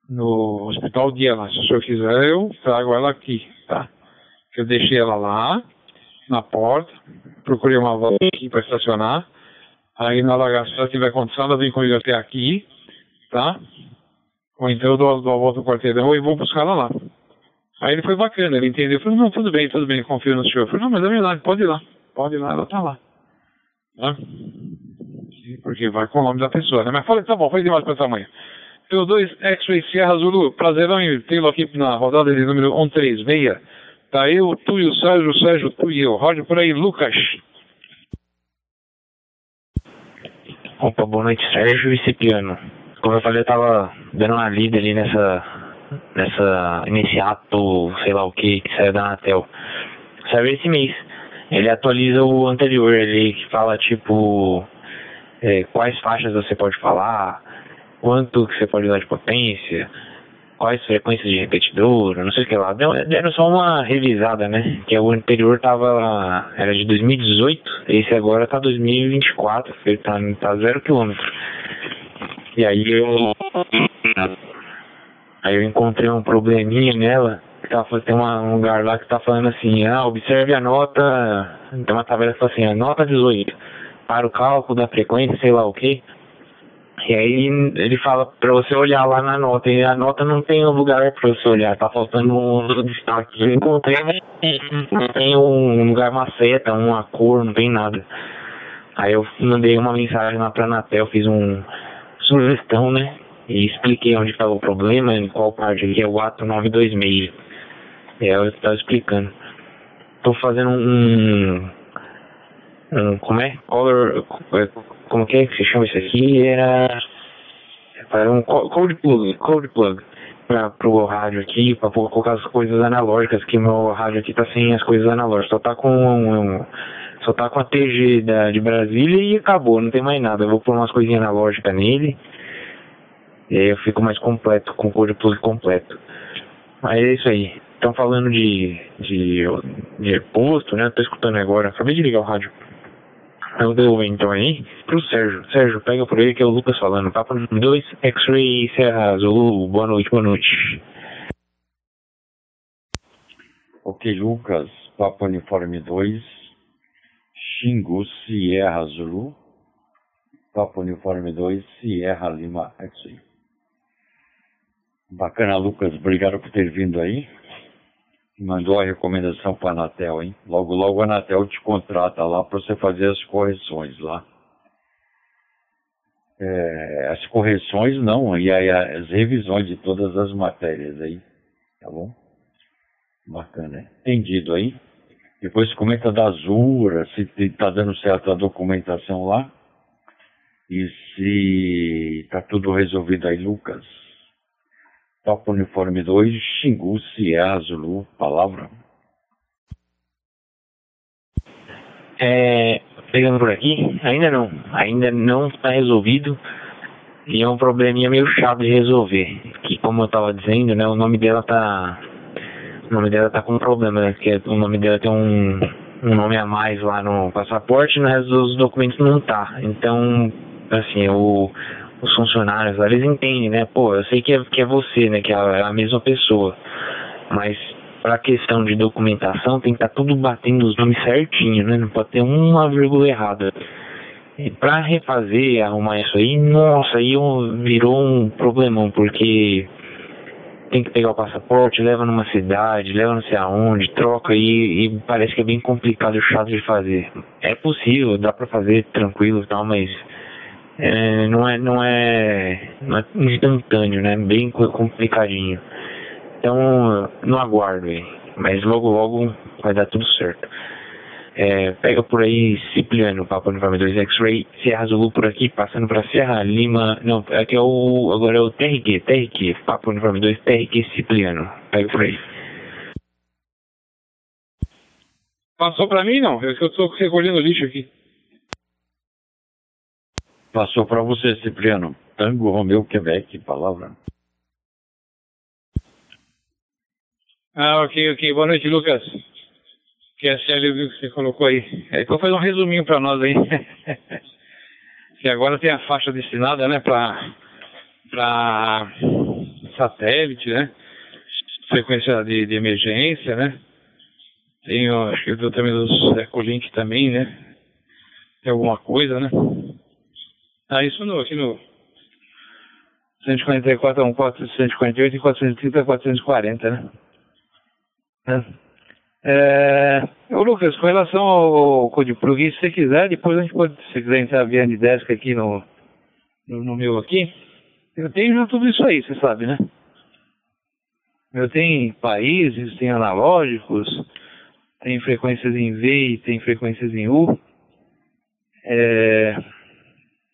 no hospital lá. Se o senhor quiser, eu trago ela aqui, tá? Eu deixei ela lá, na porta, procurei uma volta aqui para estacionar. Aí na hora se ela tiver condição, ela vem comigo até aqui, tá? Ou então eu dou, dou a volta no quarteirão e vou buscar ela lá. Aí ele foi bacana, ele entendeu. Eu falei, não, tudo bem, tudo bem, confio no senhor. Eu falei, não, mas é verdade, pode ir lá. Pode ir lá, ela tá lá. Tá? Porque vai com o nome da pessoa, né? Mas falei, tá bom, foi demais pra essa manhã. P2 X-Ray Sierra Zulu, prazerão em tê-lo aqui na rodada de número 136. Tá eu, tu e o Sérgio, o Sérgio, tu e eu. Roger por aí, Lucas. Opa, boa noite, Sérgio e Cipriano. Como eu falei, eu tava dando uma lida ali nessa, nessa, nesse ato, sei lá o que, que saiu da Anatel. Saiu esse mês. Ele atualiza o anterior ali, que fala tipo, é, quais faixas você pode falar, quanto que você pode usar de potência, quais frequências de repetidor, não sei o que lá. Deram só uma revisada, né? Que o anterior tava. era de 2018, esse agora tá 2024, ele tá, tá zero quilômetro. E aí eu. Aí eu encontrei um probleminha nela. Que tava, tem uma, um lugar lá que tá falando assim, ah, observe a nota. Tem uma tabela que fala assim, a nota 18. Para o cálculo da frequência, sei lá o que. E aí ele fala pra você olhar lá na nota, e a nota não tem lugar pra você olhar, tá faltando um destaque. Eu encontrei, mas não tem um lugar, uma seta, uma cor, não tem nada. Aí eu mandei uma mensagem lá pra Anatel, fiz um sugestão, né? E expliquei onde estava o problema, em qual parte aqui é o ato 926. E aí eu estava explicando. Tô fazendo um, um como é? Color como que é que se chama isso aqui? Era, era um code plug, code plug para pro rádio aqui, para colocar as coisas analógicas, que meu rádio aqui tá sem as coisas analógicas, só tá com um, um, só tá com a TG da, de Brasília e acabou, não tem mais nada. Eu vou pôr umas coisinhas analógicas nele. E aí eu fico mais completo, com o plug completo. Mas é isso aí. Estão falando de, de, de posto, né? Tô escutando agora. Acabei de ligar o rádio. Eu dou então aí pro Sérgio. Sérgio, pega por ele que é o Lucas falando. Papo 2, X-Ray Serra Azul. Boa noite, boa noite. Ok, Lucas. Papa Uniforme 2, Xingu Sierra Zulu, Papa Uniforme 2, Sierra Lima X-Ray. Bacana, Lucas. Obrigado por ter vindo aí. Mandou a recomendação para a Anatel, hein? Logo, logo a Anatel te contrata lá para você fazer as correções lá. É, as correções não, e aí as revisões de todas as matérias aí, tá bom? Bacana, hein? Entendido aí? Depois comenta da Azura, se está dando certo a documentação lá. E se está tudo resolvido aí, Lucas. Topa Uniforme 2, Xingu, Cia, Zulu, palavra. É, pegando por aqui, ainda não. Ainda não está resolvido. E é um probleminha meio chato de resolver. Que como eu estava dizendo, né, o nome dela tá. O nome dela tá com um problema, né? Que o nome dela tem um, um nome a mais lá no passaporte, no resto dos documentos não tá. Então, assim, o, os funcionários lá, eles entendem, né? Pô, eu sei que é, que é você, né? Que é a, é mesma pessoa. Mas para questão de documentação tem que estar tá tudo batendo os nomes certinho, né? Não pode ter uma vírgula errada. E para refazer, arrumar isso aí, nossa, aí virou um problemão, porque tem que pegar o passaporte, leva numa cidade, leva não sei aonde, troca e, e parece que é bem complicado e chato de fazer. É possível, dá para fazer tranquilo e tal, mas é, não, é, não, é, não é instantâneo, né? Bem complicadinho. Então, não aguardo aí. Mas logo, logo vai dar tudo certo. É, pega por aí Cipriano, Papa Uniforme 2 X-Ray, Serra Zulu por aqui, passando para Serra Lima. Não, aqui é o. Agora é o TRQ, TRQ, Papa Uniforme 2 TRQ Cipriano. Pega por aí. Passou para mim não? Eu que eu tô recolhendo lixo aqui. Passou para você, Cipriano. Tango Romeu Quebec, palavra. Ah, ok, ok. Boa noite, Lucas. Que é viu que você colocou aí. É, então faz um resuminho para nós aí. que agora tem a faixa destinada, né, para para satélite, né? Frequência de, de emergência, né? Tem, acho que eu também dos Ecolink também, né? Tem alguma coisa, né? Ah, isso no, aqui no 144, 14, 148 e 430, 440, né? É, Lucas, com relação ao Code Plug, se você quiser, depois a gente pode, se quiser entrar via Desk aqui no, no, no, meu aqui, eu tenho já tudo isso aí, você sabe, né? Eu tenho países, tem analógicos, tem frequências em V e tem frequências em U. É,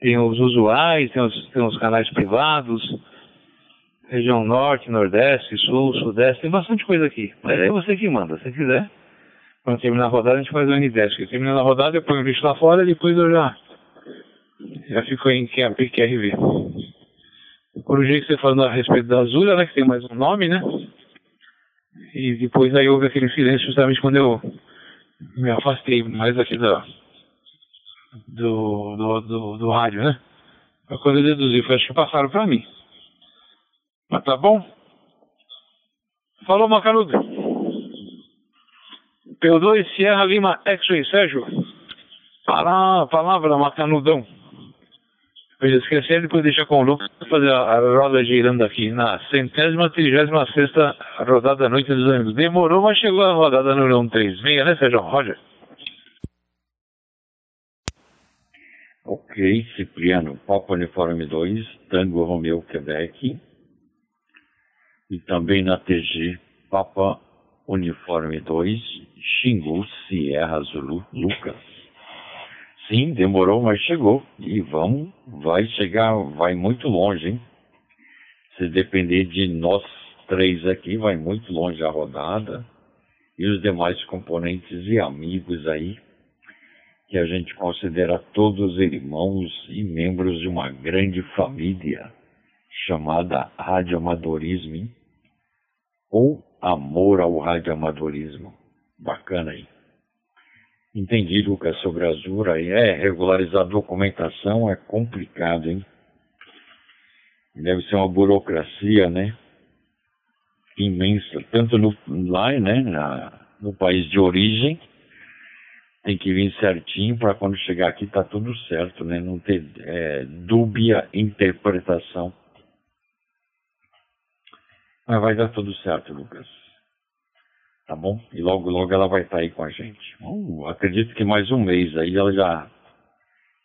tem os usuais, tem os, tem os canais privados, região norte, nordeste, sul, sudeste, tem bastante coisa aqui. Mas aí você que manda, se quiser. Quando terminar a rodada, a gente faz o N10. Terminando a rodada, eu ponho o bicho lá fora e depois eu já, já fico em QRV. Por o jeito que você falando a respeito da Azul, né, que tem mais um nome, né? E depois aí houve aquele silêncio justamente quando eu me afastei mais aqui da, do, do, do, do rádio, né? Foi quando eu deduzi, foi acho que passaram para mim. Mas tá bom? Falou, Macanudo. P2 Sierra Lima X-Ray, Sérgio. Palavra, palavra, Macanudão. Eu esqueci, depois deixa com o Lucas fazer a, roda girando aqui na centésima, trigésima sexta rodada da noite dos anos. Demorou, mas chegou a rodada no 136, né, Sérgio? Roger. Ok, Cipriano, Papa Uniforme 2, Tango Romeu, Quebec. E também na TG, Papa Uniforme 2, Xingu, Sierra Zulu, Lucas. Sim, demorou, mas chegou. E vamos, vai chegar, vai muito longe, hein? Se depender de nós três aqui, vai muito longe a rodada. E os demais componentes e amigos aí que a gente considera todos irmãos e membros de uma grande família chamada radioamadorismo ou amor ao radioamadorismo. Bacana aí. Entendi, Lucas, sobre a Azura. É, regularizar documentação é complicado, hein? Deve ser uma burocracia, né? Imensa. Tanto no, lá, né? Na, no país de origem, tem que vir certinho para quando chegar aqui tá tudo certo, né? Não ter é, dúbia interpretação. Mas vai dar tudo certo, Lucas. Tá bom? E logo, logo ela vai estar tá aí com a gente. Uh, acredito que mais um mês aí ela já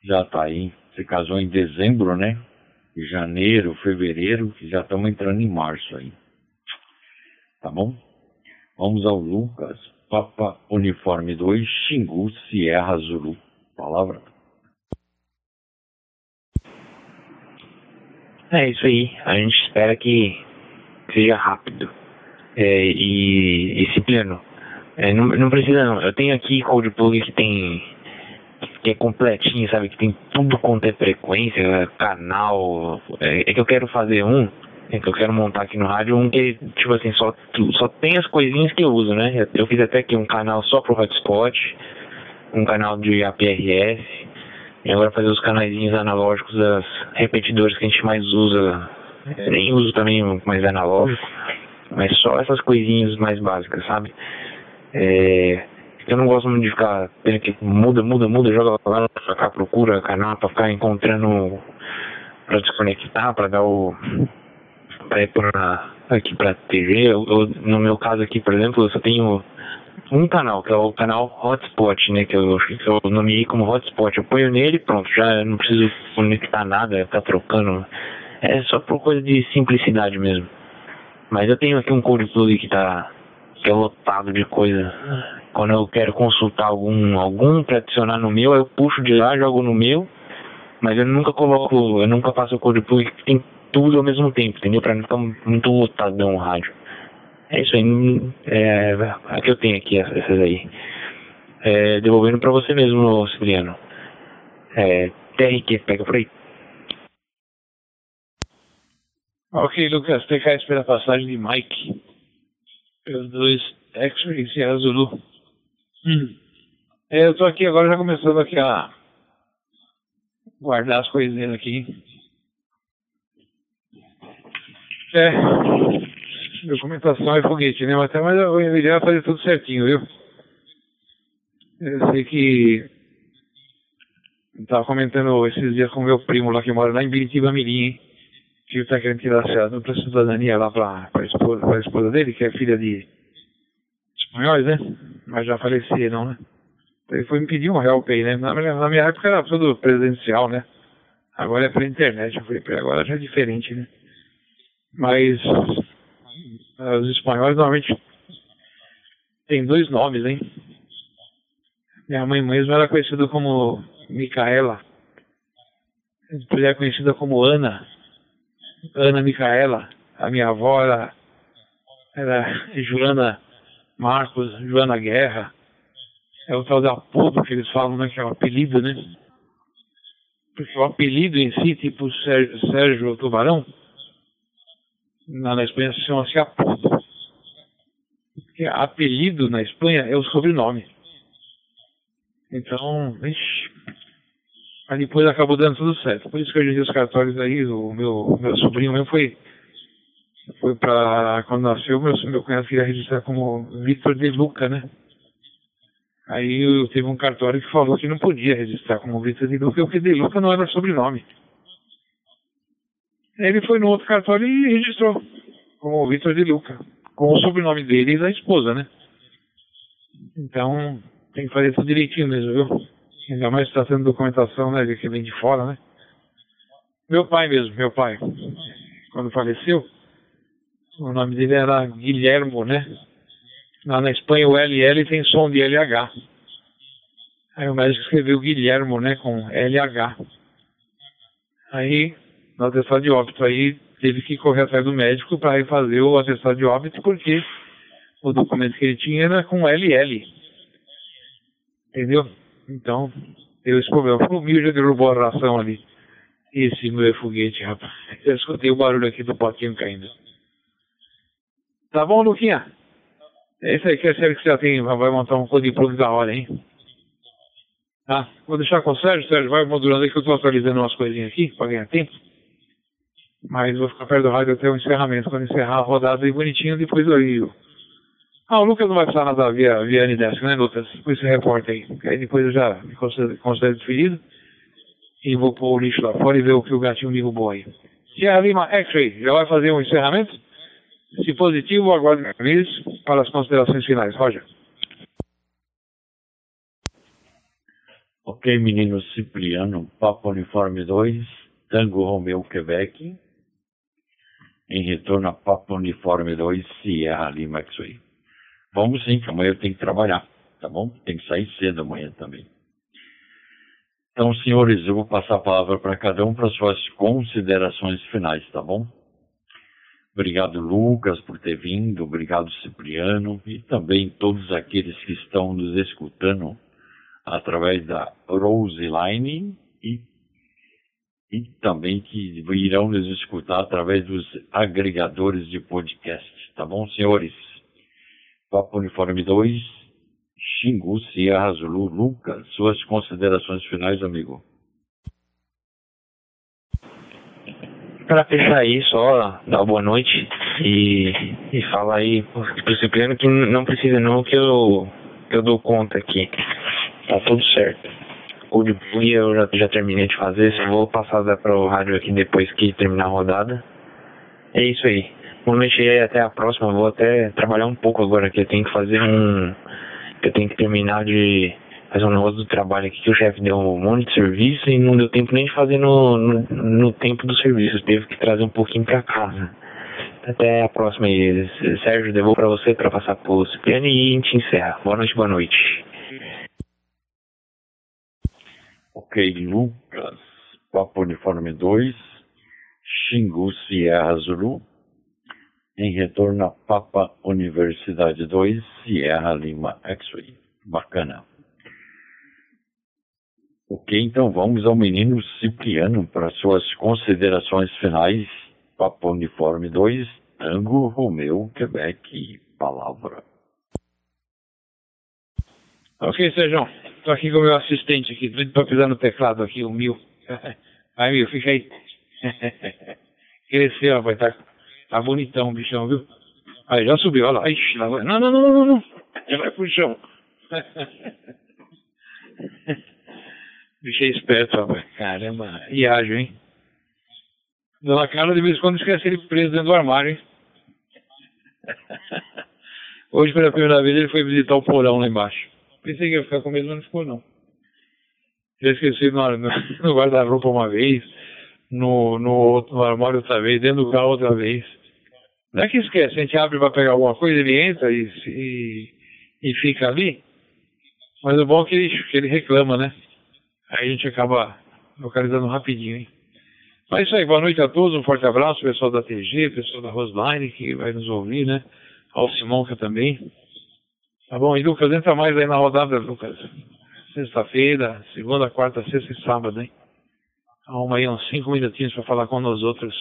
já tá aí. Se casou em dezembro, né? Janeiro, fevereiro, que já estamos entrando em março aí. Tá bom? Vamos ao Lucas. Papa Uniforme 2, Xingu, Sierra Zulu. Palavra. É isso aí. A gente espera que seja rápido. É, e, e pleno. É, não, não precisa não. Eu tenho aqui Cold Plug que tem. que é completinho, sabe? Que tem tudo quanto é frequência, canal. É, é que eu quero fazer um que eu quero montar aqui no rádio um que, tipo assim, só, só tem as coisinhas que eu uso, né? Eu fiz até aqui um canal só pro hotspot, um canal de APRS, e agora fazer os canaizinhos analógicos das repetidores que a gente mais usa. Nem uso também mais analógico, mas só essas coisinhas mais básicas, sabe? É, eu não gosto muito de ficar tendo que muda, muda, muda, joga lá pra cá, procura canal pra ficar encontrando pra desconectar, pra dar o para ir pra, aqui para TV. Eu, eu, no meu caso aqui, por exemplo, eu só tenho um canal, que é o canal Hotspot, né? Que eu, que eu nomeei como Hotspot. Eu ponho nele pronto, já não preciso conectar nada, ficar trocando. É só por coisa de simplicidade mesmo. Mas eu tenho aqui um Code Plug que tá que é lotado de coisa. Quando eu quero consultar algum algum para adicionar no meu, eu puxo de lá, jogo no meu. Mas eu nunca coloco, eu nunca faço o Code Plug que tem tudo ao mesmo tempo, entendeu? Pra não ficar muito lotadão o rádio. É isso aí, é, a que eu tenho aqui, essas aí. É, devolvendo pra você mesmo, Cipriano. É, TRQ, pega por aí. Ok, Lucas, TKS pela passagem de Mike. Pelos dois X-Ray Sierra Zulu. Hum. É, eu tô aqui agora já começando aqui a guardar as coisinhas aqui. É. Documentação é foguete, né? Mas, mas eu ia fazer tudo certinho, viu? Eu sei que. Estava comentando esses dias com meu primo lá que mora lá em Biritiba Mirim, hein? Que ele tá querendo tirar a cidadania lá pra, pra, esposa, pra esposa dele, que é filha de espanhóis, né? Mas já faleceram, né? Ele foi me pedir um help aí, né? Na, na minha época era tudo presencial, né? Agora é pela internet. Eu falei, agora já é diferente, né? Mas os espanhóis normalmente têm dois nomes, hein? Minha mãe mesmo era conhecida como Micaela. Depois era conhecida como Ana. Ana Micaela. A minha avó era, era Joana Marcos, Joana Guerra. É o tal de apodo que eles falam, né? Que é o apelido, né? Porque o apelido em si, tipo Sérgio, Sérgio Tubarão, na, na Espanha se chama-se apodo. Porque apelido na Espanha é o sobrenome. Então, vixi. Mas depois acabou dando tudo certo. Por isso que hoje em dia os cartórios aí, o meu, meu sobrinho mesmo foi. Foi pra. Quando nasceu, meu, meu cunhado queria registrar como Vitor de Luca, né? Aí eu, teve um cartório que falou que não podia registrar como Vitor de Luca, porque de Luca não era sobrenome. Ele foi no outro cartório e registrou como Vitor de Luca, com o sobrenome dele e da esposa, né? Então, tem que fazer tudo direitinho mesmo, viu? Ainda mais está tendo documentação, né, de que vem de fora, né? Meu pai mesmo, meu pai, quando faleceu, o nome dele era Guilhermo, né? Lá na Espanha o LL tem som de LH. Aí o médico escreveu Guilhermo, né, com LH. Aí no atestado de óbito. Aí teve que correr atrás do médico para refazer o atestado de óbito, porque o documento que ele tinha era com LL. Entendeu? Então, deu esse problema. O Mil já derrubou a ração ali. Esse meu foguete, rapaz. Eu escutei o barulho aqui do potinho caindo. Tá bom, Luquinha? É isso aí, que é sério que você já tem, vai montar um código plug da hora, hein? Tá? Vou deixar com o Sérgio, Sérgio, vai modulando aí que eu tô atualizando umas coisinhas aqui para ganhar tempo. Mas vou ficar perto do rádio até o encerramento. Quando encerrar a rodada aí bonitinho, depois eu, Ah, o Lucas não vai precisar nada via, via Anidesk, né, Lucas? Depois você reporta aí. Aí depois eu já me considero, considero deferido e vou pôr o lixo lá fora e ver o que o gatinho me roubou aí. Sierra Lima X-Ray, já vai fazer um encerramento? Se positivo, aguardo eles para as considerações finais. Roger. Ok, menino Cipriano, Papa Uniforme 2, Tango Romeu, Quebec. Em retorno a Papa Uniforme 2, Sierra Lima X-Ray. Vamos sim, que amanhã eu tenho que trabalhar, tá bom? Tem que sair cedo amanhã também. Então, senhores, eu vou passar a palavra para cada um para suas considerações finais, tá bom? Obrigado, Lucas, por ter vindo. Obrigado, Cipriano. E também todos aqueles que estão nos escutando através da Roseline e, e também que irão nos escutar através dos agregadores de podcast. Tá bom, senhores? Papo Uniforme 2, Xingu, Sierra Zulu, Lucas, suas considerações finais, amigo. Para fechar aí, só dar boa noite e, e falar aí pro Cipriano que não precisa não que eu, que eu dou conta aqui. Tá tudo certo. O de Bug eu já, já terminei de fazer, só vou passar para o rádio aqui depois que terminar a rodada. É isso aí. Boa noite aí, até a próxima. Vou até trabalhar um pouco agora que eu tenho que fazer um. Eu tenho que terminar de fazer um negócio do trabalho aqui que o chefe deu um monte de serviço e não deu tempo nem de fazer no, no, no tempo do serviço. Teve que trazer um pouquinho para casa. Até a próxima aí. Sérgio, devolvo para você para passar pro Cipriano e a gente encerra. Boa noite, boa noite. Ok, Lucas, Papo Uniforme 2, Xingu Sierra Zulu, em retorno a Papa Universidade 2, Sierra Lima X-Ray. Bacana. Ok, então vamos ao menino Cipriano para suas considerações finais. Papa Uniforme 2, Tango Romeu, Quebec, palavra. Ok, Sérgio. Estou aqui com o meu assistente aqui, doido para pisar no teclado aqui, o Mil. Aí, Mil, fica aí. Cresceu, rapaz, tá, tá bonitão o bichão, viu? Aí, já subiu, olha lá. Ixi, lá vai. Não, não, não, não, não. Já vai pro chão. Bicho é esperto, rapaz. Caramba, e ágil, hein? Dona Carla, de vez em quando, esquece ele preso dentro do armário, hein? Hoje, pela primeira vez, ele foi visitar o porão lá embaixo. Pensei que ia ficar com medo, mas não ficou, não. Já esqueci no, no, no guarda-roupa uma vez, no, no, no armário outra vez, dentro do carro outra vez. Não é que esquece, a gente abre para pegar alguma coisa, ele entra e, e, e fica ali. Mas o bom é que ele, que ele reclama, né? Aí a gente acaba localizando rapidinho, hein? Mas é isso aí, boa noite a todos, um forte abraço, pessoal da TG, pessoal da Roseline que vai nos ouvir, né? Ao Simonca também. Tá bom, e Lucas, entra mais aí na rodada, Lucas. Sexta-feira, segunda, quarta, sexta e sábado, hein? Arruma aí uns cinco minutinhos para falar com nós outros.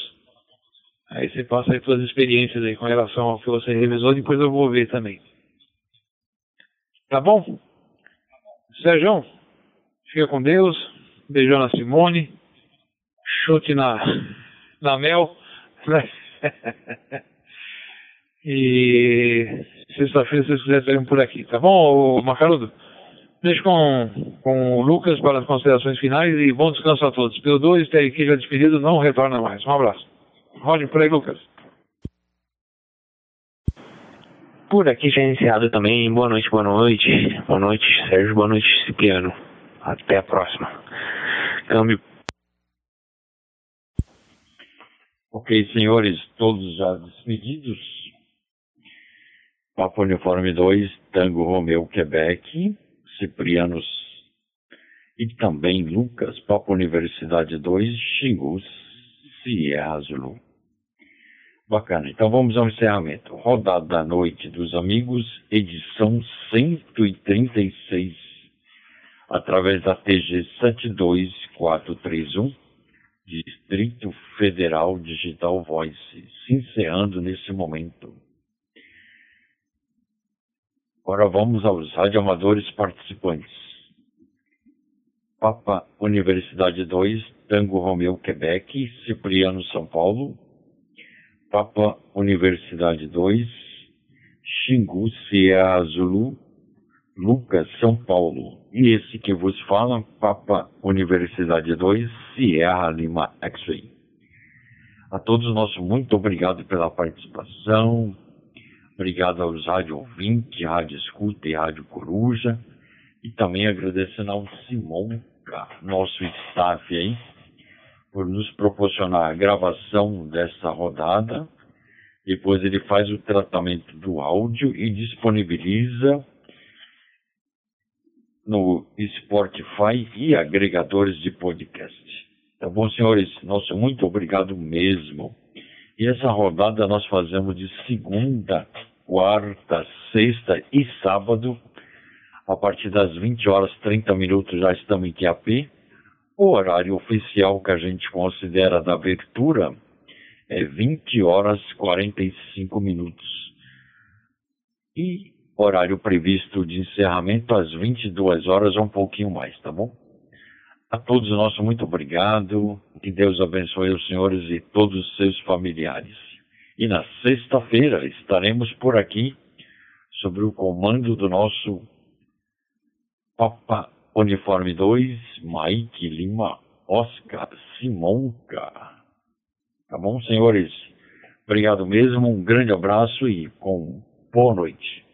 Aí você passa aí suas experiências aí com relação ao que você revisou, depois eu vou ver também. Tá bom? Sérgio, fica com Deus. Beijão na Simone. Chute na, na Mel. Né? e sexta-feira, se vocês quiserem, por aqui, tá bom, Macarudo? Deixo com, com o Lucas para as considerações finais e bom descanso a todos. Pelo 2, aqui já despedido, não retorna mais. Um abraço. Roger, por aí, Lucas. Por aqui já é encerrado também. Boa noite, boa noite. Boa noite, Sérgio. Boa noite, Cipriano. Até a próxima. Câmbio. Ok, senhores, todos já despedidos. Papo Uniforme 2, Tango Romeu, Quebec, Ciprianos e também Lucas, Papo Universidade 2, Xingu, Sierra Zulu. Bacana, então vamos ao encerramento. Rodada da Noite dos Amigos, edição 136, através da TG 72431, Distrito Federal Digital Voice, se encerrando nesse momento. Agora vamos aos radioamadores participantes. Papa Universidade 2, Tango Romeu, Quebec, Cipriano, São Paulo. Papa Universidade 2, Xingu, Sierra Zulu, Lucas, São Paulo. E esse que vos fala, Papa Universidade 2, Sierra Lima X-Ray. A todos nosso muito obrigado pela participação. Obrigado aos rádio ouvintes, rádio escuta e rádio coruja. E também agradecendo ao Simão, nosso staff aí, por nos proporcionar a gravação dessa rodada. Depois ele faz o tratamento do áudio e disponibiliza no Spotify e agregadores de podcast. Tá bom, senhores? Nosso muito obrigado mesmo. E essa rodada nós fazemos de segunda, quarta, sexta e sábado, a partir das 20 horas 30 minutos já estamos em QAP. O horário oficial que a gente considera da abertura é 20 horas 45 minutos. E horário previsto de encerramento às 22 horas, um pouquinho mais, tá bom? A todos nosso muito obrigado. Que Deus abençoe os senhores e todos os seus familiares. E na sexta-feira estaremos por aqui sobre o comando do nosso Papa Uniforme 2, Mike Lima Oscar Simonca. Tá bom, senhores? Obrigado mesmo, um grande abraço e com boa noite.